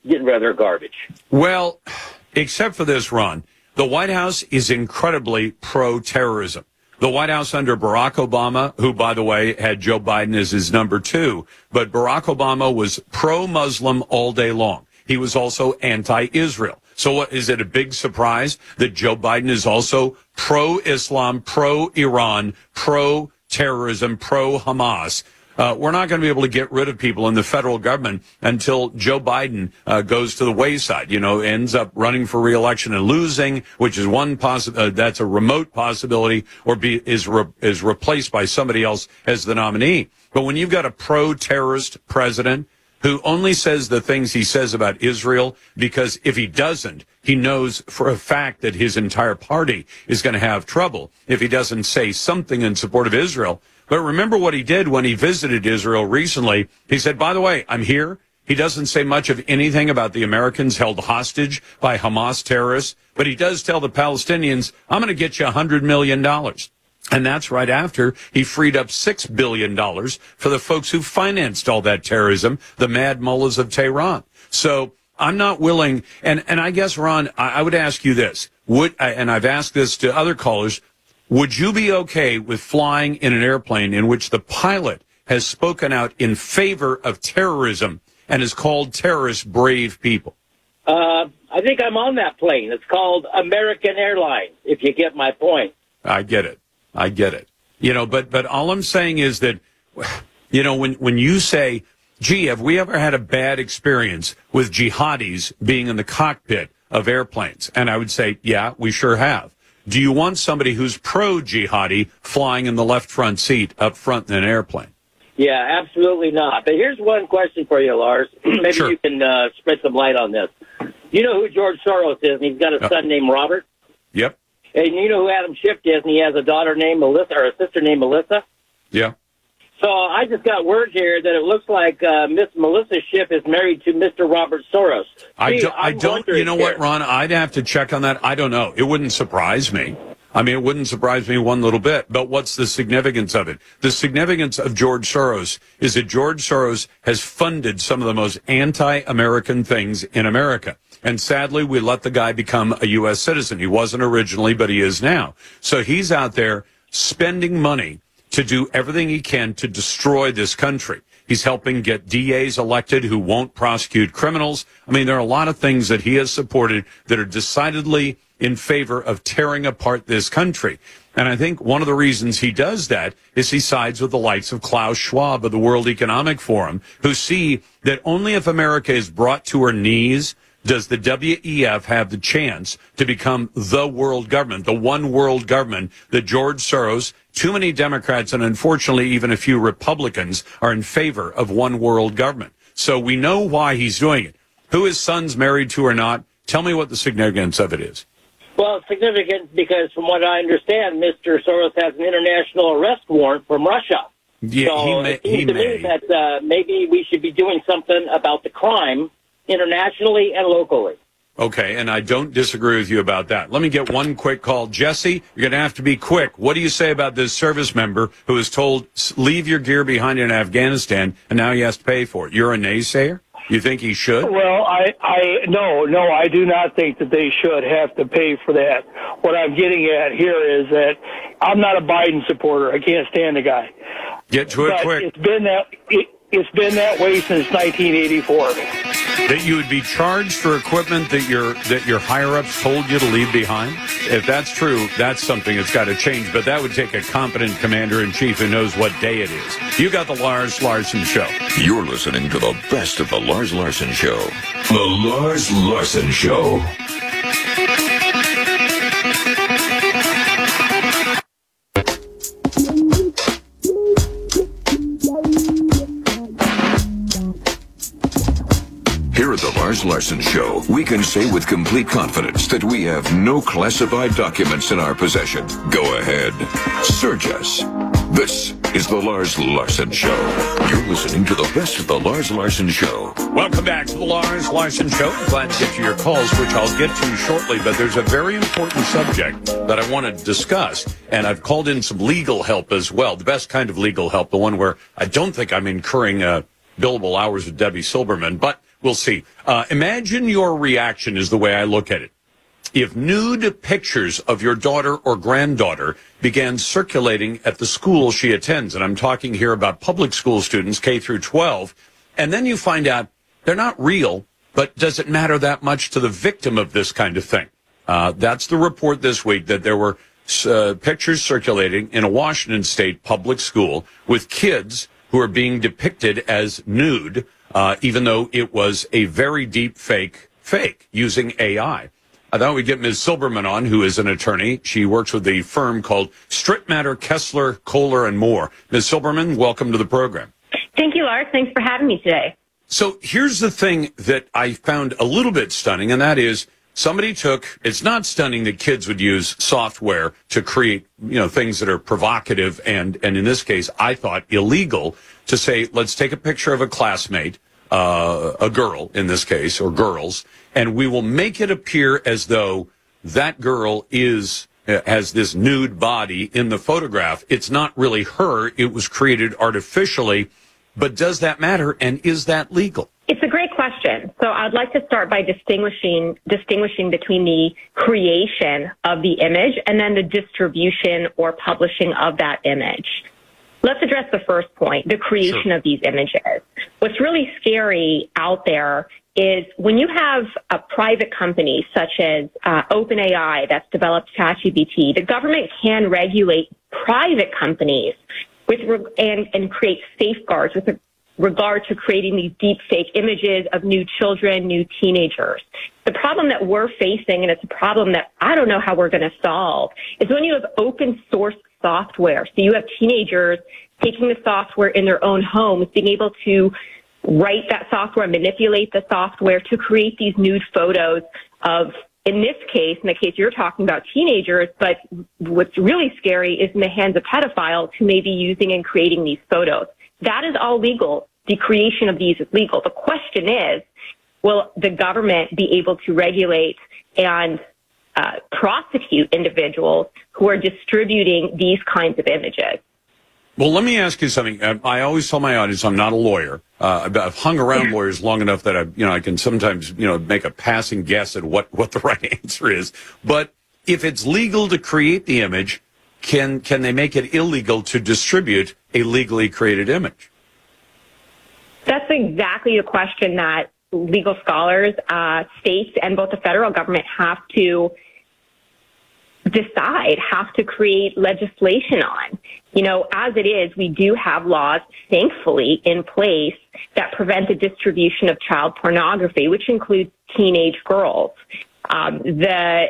getting rid of their garbage. Well, except for this, Ron, the White House is incredibly pro-terrorism. The White House under Barack Obama, who, by the way, had Joe Biden as his number two, but Barack Obama was pro-Muslim all day long. He was also anti-Israel. So what, is it a big surprise that Joe Biden is also pro-Islam, pro-Iran, pro-terrorism, pro-Hamas? Uh, we're not going to be able to get rid of people in the federal government until Joe Biden uh, goes to the wayside. You know, ends up running for reelection and losing, which is one possi- uh, That's a remote possibility, or be is re- is replaced by somebody else as the nominee. But when you've got a pro-terrorist president who only says the things he says about Israel because if he doesn't, he knows for a fact that his entire party is going to have trouble if he doesn't say something in support of Israel. But remember what he did when he visited Israel recently. He said, by the way, I'm here. He doesn't say much of anything about the Americans held hostage by Hamas terrorists, but he does tell the Palestinians, I'm going to get you $100 million. And that's right after he freed up $6 billion for the folks who financed all that terrorism, the mad mullahs of Tehran. So I'm not willing. And, and I guess, Ron, I, I would ask you this. Would, and I've asked this to other callers. Would you be okay with flying in an airplane in which the pilot has spoken out in favor of terrorism and has called terrorists brave people? Uh, I think I'm on that plane. It's called American Airlines, if you get my point. I get it. I get it. You know, but but all I'm saying is that You know, when, when you say, gee, have we ever had a bad experience with jihadis being in the cockpit of airplanes? And I would say, yeah, we sure have. Do you want somebody who's pro jihadi flying in the left front seat up front in an airplane? Yeah, absolutely not. But here's one question for you, Lars. Maybe Sure. you can uh, spread some light on this. You know who George Soros is, and he's got a son named Robert. Yep. And you know who Adam Schiff is, and he has a daughter named Melissa, or a sister named Melissa. Yeah. So I just got word here that it looks like uh, Miss Melissa Schiff is married to Mr. Robert Soros. I don't, I I'm don't, you know what. Ron? I'd have to check on that. I don't know. It wouldn't surprise me. I mean, it wouldn't surprise me one little bit. But what's the significance of it? The significance of George Soros is that George Soros has funded some of the most anti-American things in America. And sadly, we let the guy become a U.S. citizen. He wasn't originally, but he is now. So he's out there spending money to do everything he can to destroy this country. He's helping get DAs elected who won't prosecute criminals. I mean, there are a lot of things that he has supported that are decidedly in favor of tearing apart this country. And I think one of the reasons he does that is he sides with the likes of Klaus Schwab of the World Economic Forum, who see that only if America is brought to her knees does the WEF have the chance to become the world government, the one world government that George Soros, too many Democrats, and unfortunately even a few Republicans are in favor of one world government. So we know why he's doing it. Who his son's married to or not, tell me what the significance of it is. Well, it's significant because, from what I understand, Mr. Soros has an international arrest warrant from Russia. Yeah, so he may- it seems he to may. me that uh, maybe we should be doing something about the crime internationally and locally. Okay, and I don't disagree with you about that. Let me get one quick call. Jesse, you're going to have to be quick. What do you say about this service member who is told, leave your gear behind in Afghanistan, and now he has to pay for it? You're a naysayer? You think he should? Well, I, I, no, no, I do not think that they should have to pay for that. What I'm getting at here is that I'm not a Biden supporter. I can't stand the guy. Get to it but quick. It's been that, it, it's been that way since 1984. That you would be charged for equipment that your that your higher ups told you to leave behind. If that's true, that's something that's got to change. But that would take a competent commander in chief who knows what day it is. You got the Lars Larson show. You're listening to the best of the Lars Larson Show. The Lars Larson Show. Here at the Lars Larson Show, we can say with complete confidence that we have no classified documents in our possession. Go ahead, search us. This is the Lars Larson Show. You're listening to the best of the Lars Larson Show. Welcome back to the Lars Larson Show. Glad to get to your calls, which I'll get to shortly. But there's a very important subject that I want to discuss, and I've called in some legal help as well. The best kind of legal help, the one where I don't think I'm incurring uh, billable hours with Debbie Silberman, but we'll see. Uh, imagine your reaction is the way I look at it. If nude pictures of your daughter or granddaughter began circulating at the school she attends, and I'm talking here about public school students, K through 12, and then you find out they're not real, but does it matter that much to the victim of this kind of thing? Uh, that's the report this week that there were uh, pictures circulating in a Washington state public school with kids who are being depicted as nude, uh, even though it was a very deep fake fake using AI. I thought we'd get Ms. Silberman on, who is an attorney. She works with a firm called Strittmatter, Kessler, Kohler, and more. Ms. Silberman, welcome to the program. Thank you, Lars. Thanks for having me today. So here's the thing that I found a little bit stunning, and that is somebody took, it's not stunning that kids would use software to create, you know, things that are provocative and, and in this case, I thought illegal to say, let's take a picture of a classmate, uh, a girl in this case, or girls, and we will make it appear as though that girl is uh, has this nude body in the photograph. It's not really her. It was created artificially. But does that matter? And is that legal? It's a great question. So I'd like to start by distinguishing distinguishing between the creation of the image and then the distribution or publishing of that image. Let's address the first point, the creation of these images. What's really scary out there is when you have a private company such as uh, OpenAI that's developed ChatGPT, the government can regulate private companies with and and create safeguards with regard to creating these deep fake images of new children, new teenagers. The problem that we're facing, and it's a problem that I don't know how we're going to solve, is when you have open source software. So you have teenagers taking the software in their own homes, being able to write that software, manipulate the software to create these nude photos of in this case, in the case you're talking about teenagers, but what's really scary is in the hands of pedophiles who may be using and creating these photos. That is all legal. The creation of these is legal. The question is, will the government be able to regulate and uh, prosecute individuals who are distributing these kinds of images? Well, let me ask you something. Uh, I always tell my audience I'm not a lawyer. Uh, I've hung around lawyers long enough that I, you know, I can sometimes, you know, make a passing guess at what, what the right answer is. But if it's legal to create the image, can can they make it illegal to distribute a legally created image? That's exactly the question that legal scholars, uh, states, and both the federal government have to decide, have to create legislation on. You know, as it is, we do have laws, thankfully, in place that prevent the distribution of child pornography, which includes teenage girls. Um, the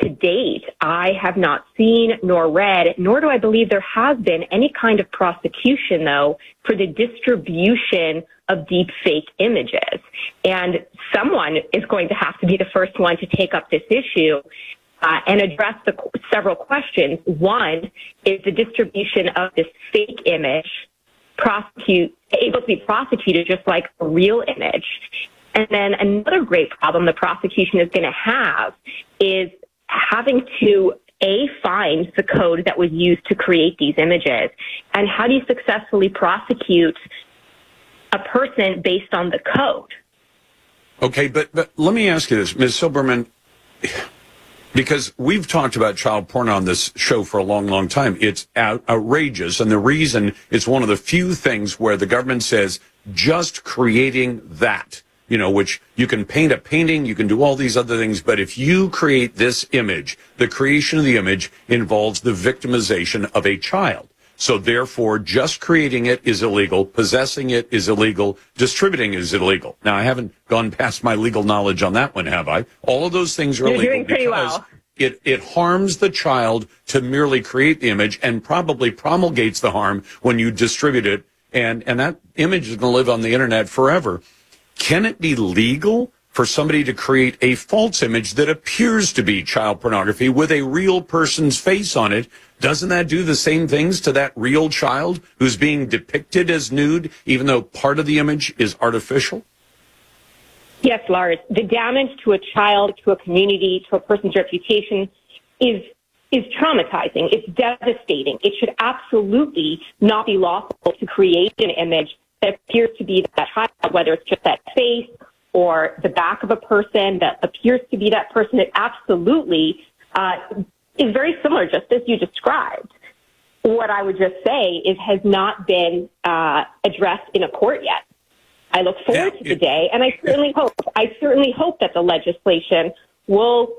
to date, I have not seen nor read, nor do I believe there has been any kind of prosecution, though, for the distribution of deep fake images. And someone is going to have to be the first one to take up this issue uh, and address the several questions. One is the distribution of this fake image prosecute able to be prosecuted just like a real image. And then another great problem the prosecution is going to have is having to a find the code that was used to create these images. And how do you successfully prosecute a person based on the code? Okay but, but let me ask you this ms. Silberman. Because we've talked about child porn on this show for a long, long time. It's out- outrageous. And the reason it's one of the few things where the government says just creating that, you know, which you can paint a painting, you can do all these other things. But if you create this image, the creation of the image involves the victimization of a child. So therefore, just creating it is illegal, possessing it is illegal, distributing is illegal. Now, I haven't gone past my legal knowledge on that one, have I? All of those things are You're illegal doing pretty because well. it, it harms the child to merely create the image and probably promulgates the harm when you distribute it. And, and that image is going to live on the internet forever. Can it be legal for somebody to create a false image that appears to be child pornography with a real person's face on it doesn't that do the same things to that real child who's being depicted as nude, even though part of the image is artificial? Yes, Lars. The damage to a child, to a community, to a person's reputation is is traumatizing. It's devastating. It should absolutely not be lawful to create an image that appears to be that child, whether it's just that face or the back of a person that appears to be that person. It absolutely uh, is very similar, just as you described. What I would just say is has not been uh, addressed in a court yet. I look forward Yeah, to the day, and I certainly hope I certainly hope that the legislation will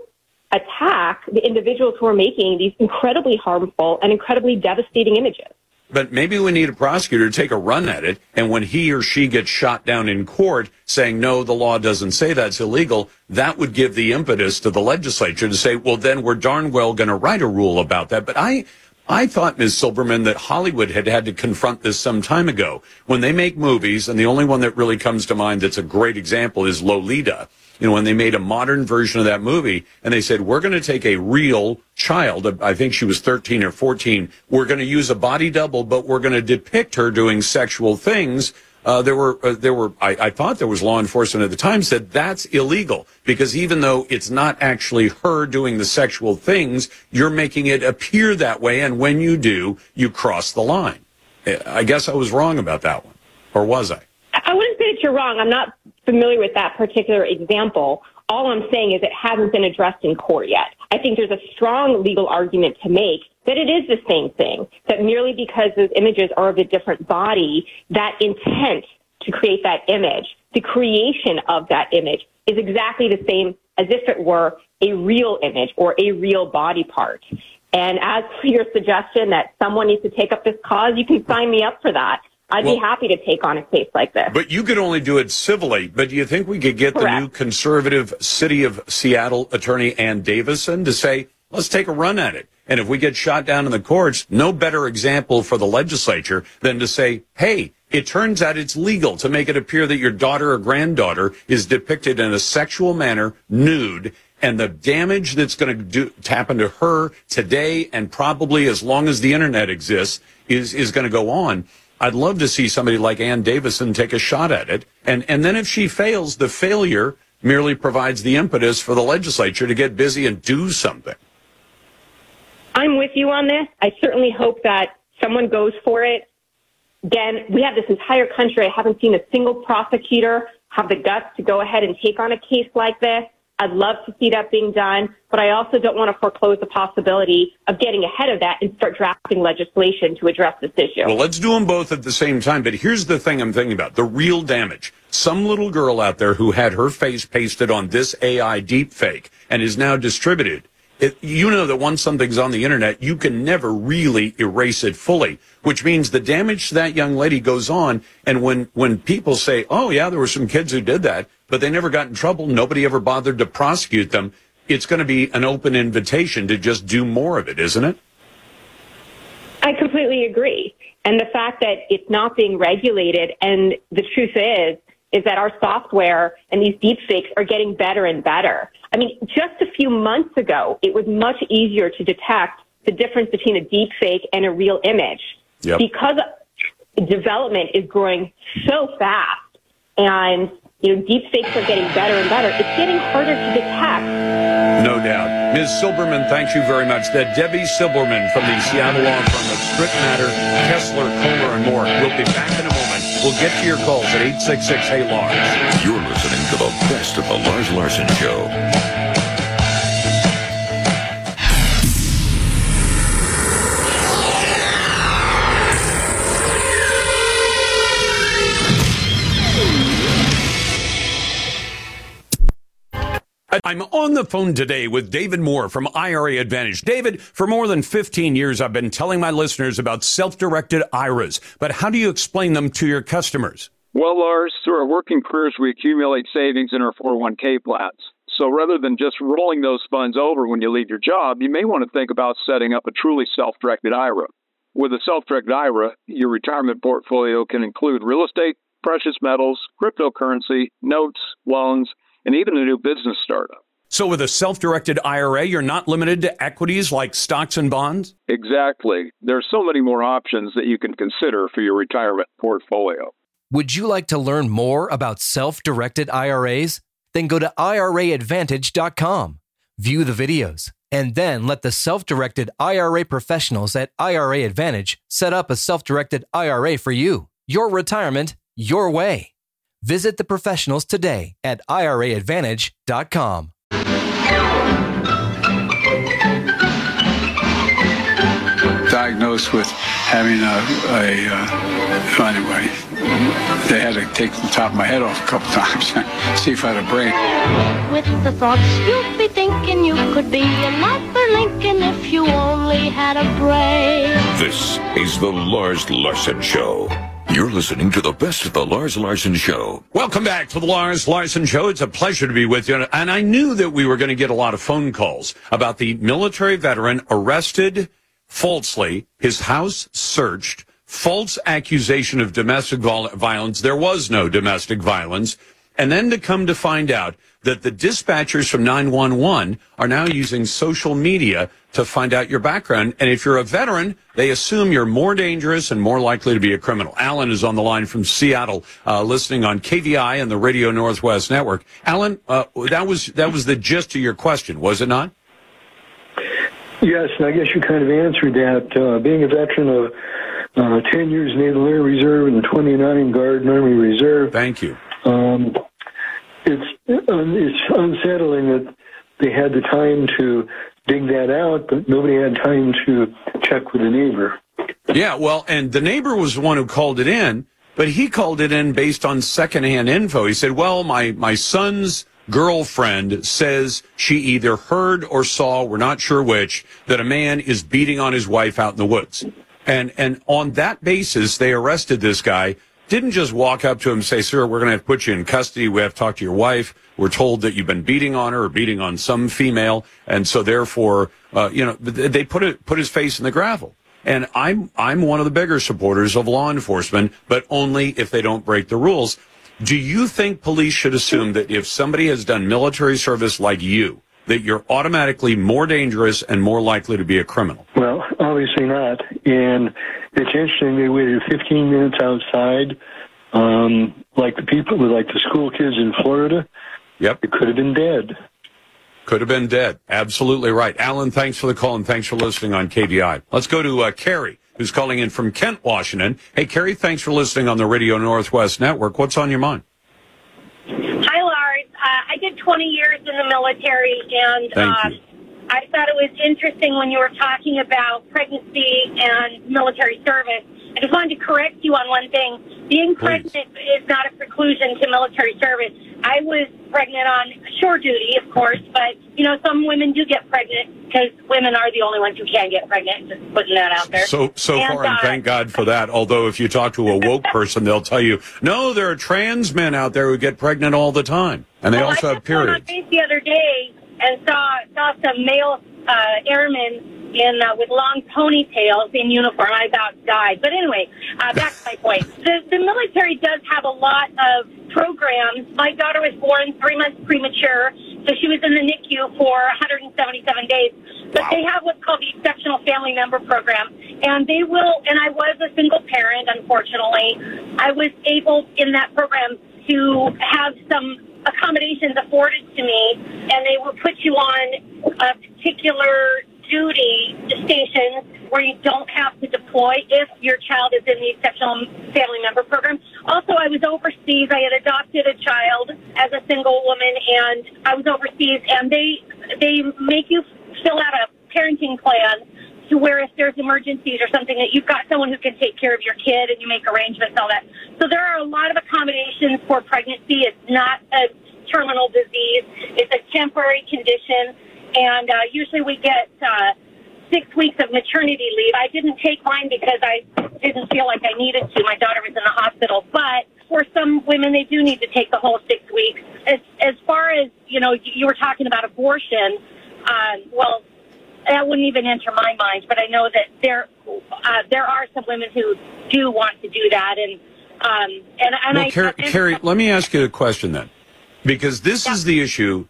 attack the individuals who are making these incredibly harmful and incredibly devastating images. But maybe we need a prosecutor to take a run at it. And when he or she gets shot down in court saying, no, the law doesn't say that's illegal, that would give the impetus to the legislature to say, well, then we're darn well going to write a rule about that. But I, I thought, Ms. Silberman, that Hollywood had had to confront this some time ago. When they make movies, and the only one that really comes to mind that's a great example is Lolita. You know, when they made a modern version of that movie and they said, we're going to take a real child, I think she was 13 or 14, we're going to use a body double, but we're going to depict her doing sexual things. Uh, there were, uh, there were, I, I thought there was law enforcement at the time said that's illegal because even though it's not actually her doing the sexual things, you're making it appear that way. And when you do, you cross the line. I guess I was wrong about that one. Or was I? I wouldn't say that you're wrong. I'm not familiar with that particular example. All I'm saying is it hasn't been addressed in court yet. I think there's a strong legal argument to make that it is the same thing, that merely because those images are of a different body, that intent to create that image, the creation of that image is exactly the same as if it were a real image or a real body part. And as for your suggestion that someone needs to take up this cause, you can sign me up for that. I'd Well- be happy to take on a case like this. But you could only do it civilly. But do you think we could get the new conservative city of Seattle attorney Ann Davison to say, let's take a run at it? And if we get shot down in the courts, no better example for the legislature than to say, hey, it turns out it's legal to make it appear that your daughter or granddaughter is depicted in a sexual manner, nude, and the damage that's going to do to happen to her today and probably as long as the internet exists is is going to go on. I'd love to see somebody like Ann Davison take a shot at it. And, and then if she fails, the failure merely provides the impetus for the legislature to get busy and do something. I'm with you on this. I certainly hope that someone goes for it. Again, we have this entire country. I haven't seen a single prosecutor have the guts to go ahead and take on a case like this. I'd love to see that being done, but I also don't want to foreclose the possibility of getting ahead of that and start drafting legislation to address this issue. Well, let's do them both at the same time. But here's the thing I'm thinking about the real damage. Some little girl out there who had her face pasted on this AI deepfake and is now distributed. It, you know that once something's on the internet, you can never really erase it fully, which means the damage to that young lady goes on. And when, when people say, oh, yeah, there were some kids who did that, but they never got in trouble, nobody ever bothered to prosecute them, it's going to be an open invitation to just do more of it, isn't it? I completely agree. And the fact that it's not being regulated, and the truth is, is that our software and these deepfakes are getting better and better. I mean, just a few months ago, it was much easier to detect the difference between a deepfake and a real image. Yep. Because development is growing so fast and you know, deep fakes are getting better and better, it's getting harder to detect. No doubt. Ms. Silberman, thank you very much. That Debbie Silberman from the Seattle law firm of Strict Matter, Kessler, Kohler, and more. We'll be back in a moment. We'll get to your calls at 866 Hey Lars. You're listening to the best of the Lars Larson Show. I'm on the phone today with David Moore from IRA Advantage. David, for more than 15 years, I've been telling my listeners about self-directed IRAs, but how do you explain them to your customers? Well, Lars, through our working careers, we accumulate savings in our 401k plans. So rather than just rolling those funds over when you leave your job, you may want to think about setting up a truly self directed IRA. With a self directed IRA, your retirement portfolio can include real estate, precious metals, cryptocurrency, notes, loans, and even a new business startup. So with a self-directed IRA, you're not limited to equities like stocks and bonds? Exactly. There are so many more options that you can consider for your retirement portfolio. Would you like to learn more about self directed IRAs? Then go to IRAadvantage.com, view the videos, and then let the self directed IRA professionals at IRA Advantage set up a self directed IRA for you. Your retirement, your way. Visit the professionals today at IRAadvantage.com. Diagnosed with having a, a uh, anyway, they had to take the top of my head off a couple times, see if I had a brain. With the thoughts you'd be thinking you could be another Lincoln if you only had a brain. This is the Lars Larson Show. You're listening to the best of the Lars Larson Show. Welcome back to the Lars Larson Show. It's a pleasure to be with you. And I knew that we were going to get a lot of phone calls about the military veteran arrested falsely, his house searched, false accusation of domestic violence. There was no domestic violence. And then to come to find out that the dispatchers from 911 are now using social media to find out your background. And if you're a veteran, they assume you're more dangerous and more likely to be a criminal. Alan is on the line from Seattle, uh, listening on KVI and the Radio Northwest Network. Alan, uh, that was that was the gist of your question, was it not? Yes, and I guess you kind of answered that. Uh, being a veteran of uh, 10 years Naval Air Reserve and 29 Guard and Army Reserve. Thank you. Um, it's, it's unsettling that they had the time to dig that out, but nobody had time to check with the neighbor. Yeah, well, and the neighbor was the one who called it in, but he called it in based on secondhand info. He said, "Well, my my son's girlfriend says she either heard or saw, we're not sure which, that a man is beating on his wife out in the woods. And and on that basis, they arrested this guy. Didn't just walk up to him and say, "Sir, we're going to put you in custody. We have to talk to your wife. We're told that you've been beating on her or beating on some female, and so therefore, uh, you know, they put it put his face in the gravel." And I'm I'm one of the bigger supporters of law enforcement, but only if they don't break the rules. Do you think police should assume that if somebody has done military service like you, that you're automatically more dangerous and more likely to be a criminal? Well, obviously not. And it's interesting they waited 15 minutes outside, um, like the people, like the school kids in Florida. Yep. It could have been dead. Could have been dead. Absolutely right. Alan, thanks for the call and thanks for listening on KVI. Let's go to uh, Carrie, who's calling in from Kent, Washington. Hey, Carrie, thanks for listening on the Radio Northwest Network. What's on your mind? Uh, I did 20 years in the military, and uh. I thought it was interesting when you were talking about pregnancy and military service. I just wanted to correct you on one thing. Being pregnant is not a preclusion to military service. I was pregnant on shore duty, of course, but you know some women do get pregnant because women are the only ones who can get pregnant. Just putting that out there. So so And, far, and uh, thank God for that. Although if you talk to a woke person, they'll tell you, no, there are trans men out there who get pregnant all the time, and they Well, also I have just went on periods. the other day and saw saw some male uh, airmen in uh, with long ponytails in uniform. I about died. But anyway, uh, back to my point. The, the military does have a lot of programs. My daughter was born three months premature, so she was in the NICU for 177 days. But they have what's called the Exceptional Family Member Program, and they will. And I was a single parent, unfortunately. I was able in that program to have some accommodations afforded to me, and they will put you on a particular duty stations where you don't have to deploy if your child is in the exceptional family member program. Also, I was overseas. I had adopted a child as a single woman, and I was overseas, and they they make you fill out a parenting plan to where if there's emergencies or something that you've got someone who can take care of your kid and you make arrangements all that. So there are a lot of accommodations for pregnancy. It's not a terminal disease. It's a temporary condition and uh, usually we get uh, six weeks of maternity leave. I didn't take mine because I didn't feel like I needed to. My daughter was in the hospital, but for some women, they do need to take the whole six weeks. As as far as you know, you were talking about abortion. Um, well, that wouldn't even enter my mind, but I know that there uh, there are some women who do want to do that, and um, and and Well, I Car- and- Carrie, let me ask you a question then, because this is the issue.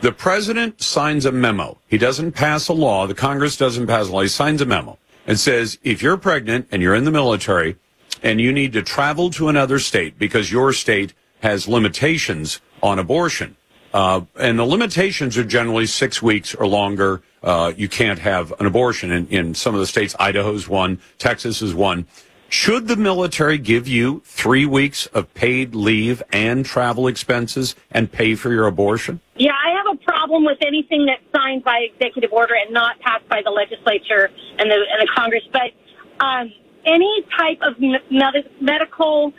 The president signs a memo. He doesn't pass a law. The Congress doesn't pass a law. He signs a memo and says if you're pregnant and you're in the military and you need to travel to another state because your state has limitations on abortion, uh, and the limitations are generally six weeks or longer. Uh, you can't have an abortion in, in some of the states. Idaho's one, Texas is one. Should the military give you three weeks of paid leave and travel expenses and pay for your abortion? Yeah, I have a problem with anything that's signed by executive order and not passed by the legislature and the and the Congress. But um, any type of med- medical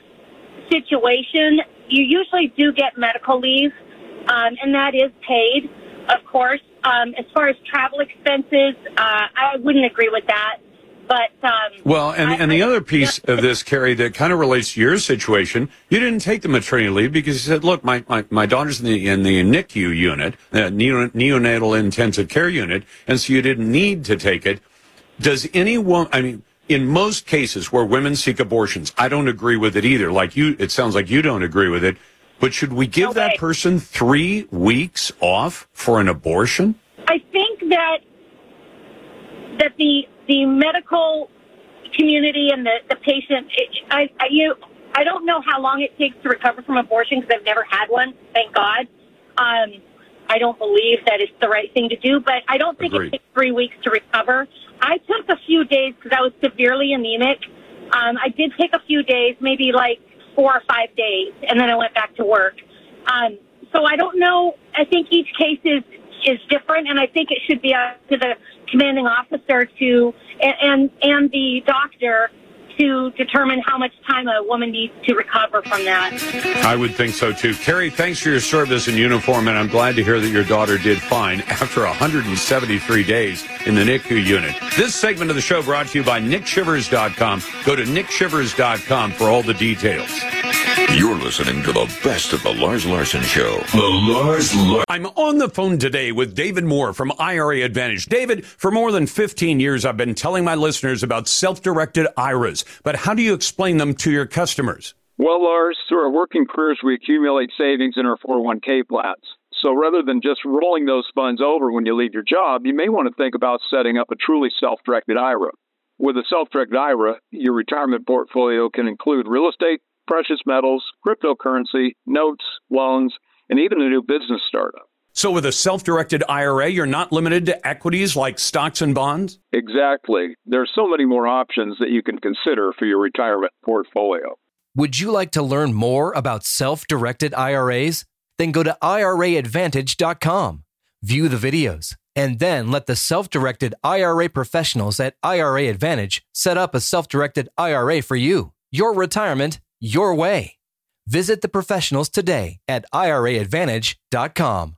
situation, you usually do get medical leave, um, and that is paid, of course. Um, as far as travel expenses, uh, I wouldn't agree with that. But um, Well, and, and the other piece of this, Carrie, that kind of relates to your situation, you didn't take the maternity leave because you said, look, my, my, my daughter's in the, in the NICU unit, the neonatal intensive care unit, and so you didn't need to take it. Does anyone, I mean, in most cases where women seek abortions, I don't agree with it either. Like you, it sounds like you don't agree with it. But should we give that person three weeks off for an abortion? I think that that the the medical community and the the patient, it, I, I you I don't know how long it takes to recover from abortion because I've never had one. Thank God. Um, I don't believe that it's the right thing to do, but I don't think Agreed. it takes three weeks to recover. I took a few days because I was severely anemic. Um, I did take a few days, maybe like four or five days, and then I went back to work. Um, so I don't know. I think each case is is different, and I think it should be up to the commanding officer to and and, and the doctor to determine how much time a woman needs to recover from that. I would think so too. Carrie, thanks for your service in uniform, and I'm glad to hear that your daughter did fine after 173 days in the NICU unit. This segment of the show brought to you by NickShivers.com. Go to NickShivers.com for all the details. You're listening to the best of the Lars Larson Show. The Lars Larson. I'm on the phone today with David Moore from IRA Advantage. David, for more than 15 years, I've been telling my listeners about self-directed IRAs, but how do you explain them to your customers? Well, Lars, through our working careers, we accumulate savings in our 401k plans. So rather than just rolling those funds over when you leave your job, you may want to think about setting up a truly self directed IRA. With a self directed IRA, your retirement portfolio can include real estate, precious metals, cryptocurrency, notes, loans, and even a new business startup. So, with a self directed IRA, you're not limited to equities like stocks and bonds? Exactly. There are so many more options that you can consider for your retirement portfolio. Would you like to learn more about self directed IRAs? Then go to IRAadvantage.com, view the videos, and then let the self directed IRA professionals at IRA Advantage set up a self directed IRA for you. Your retirement, your way. Visit the professionals today at IRAadvantage.com.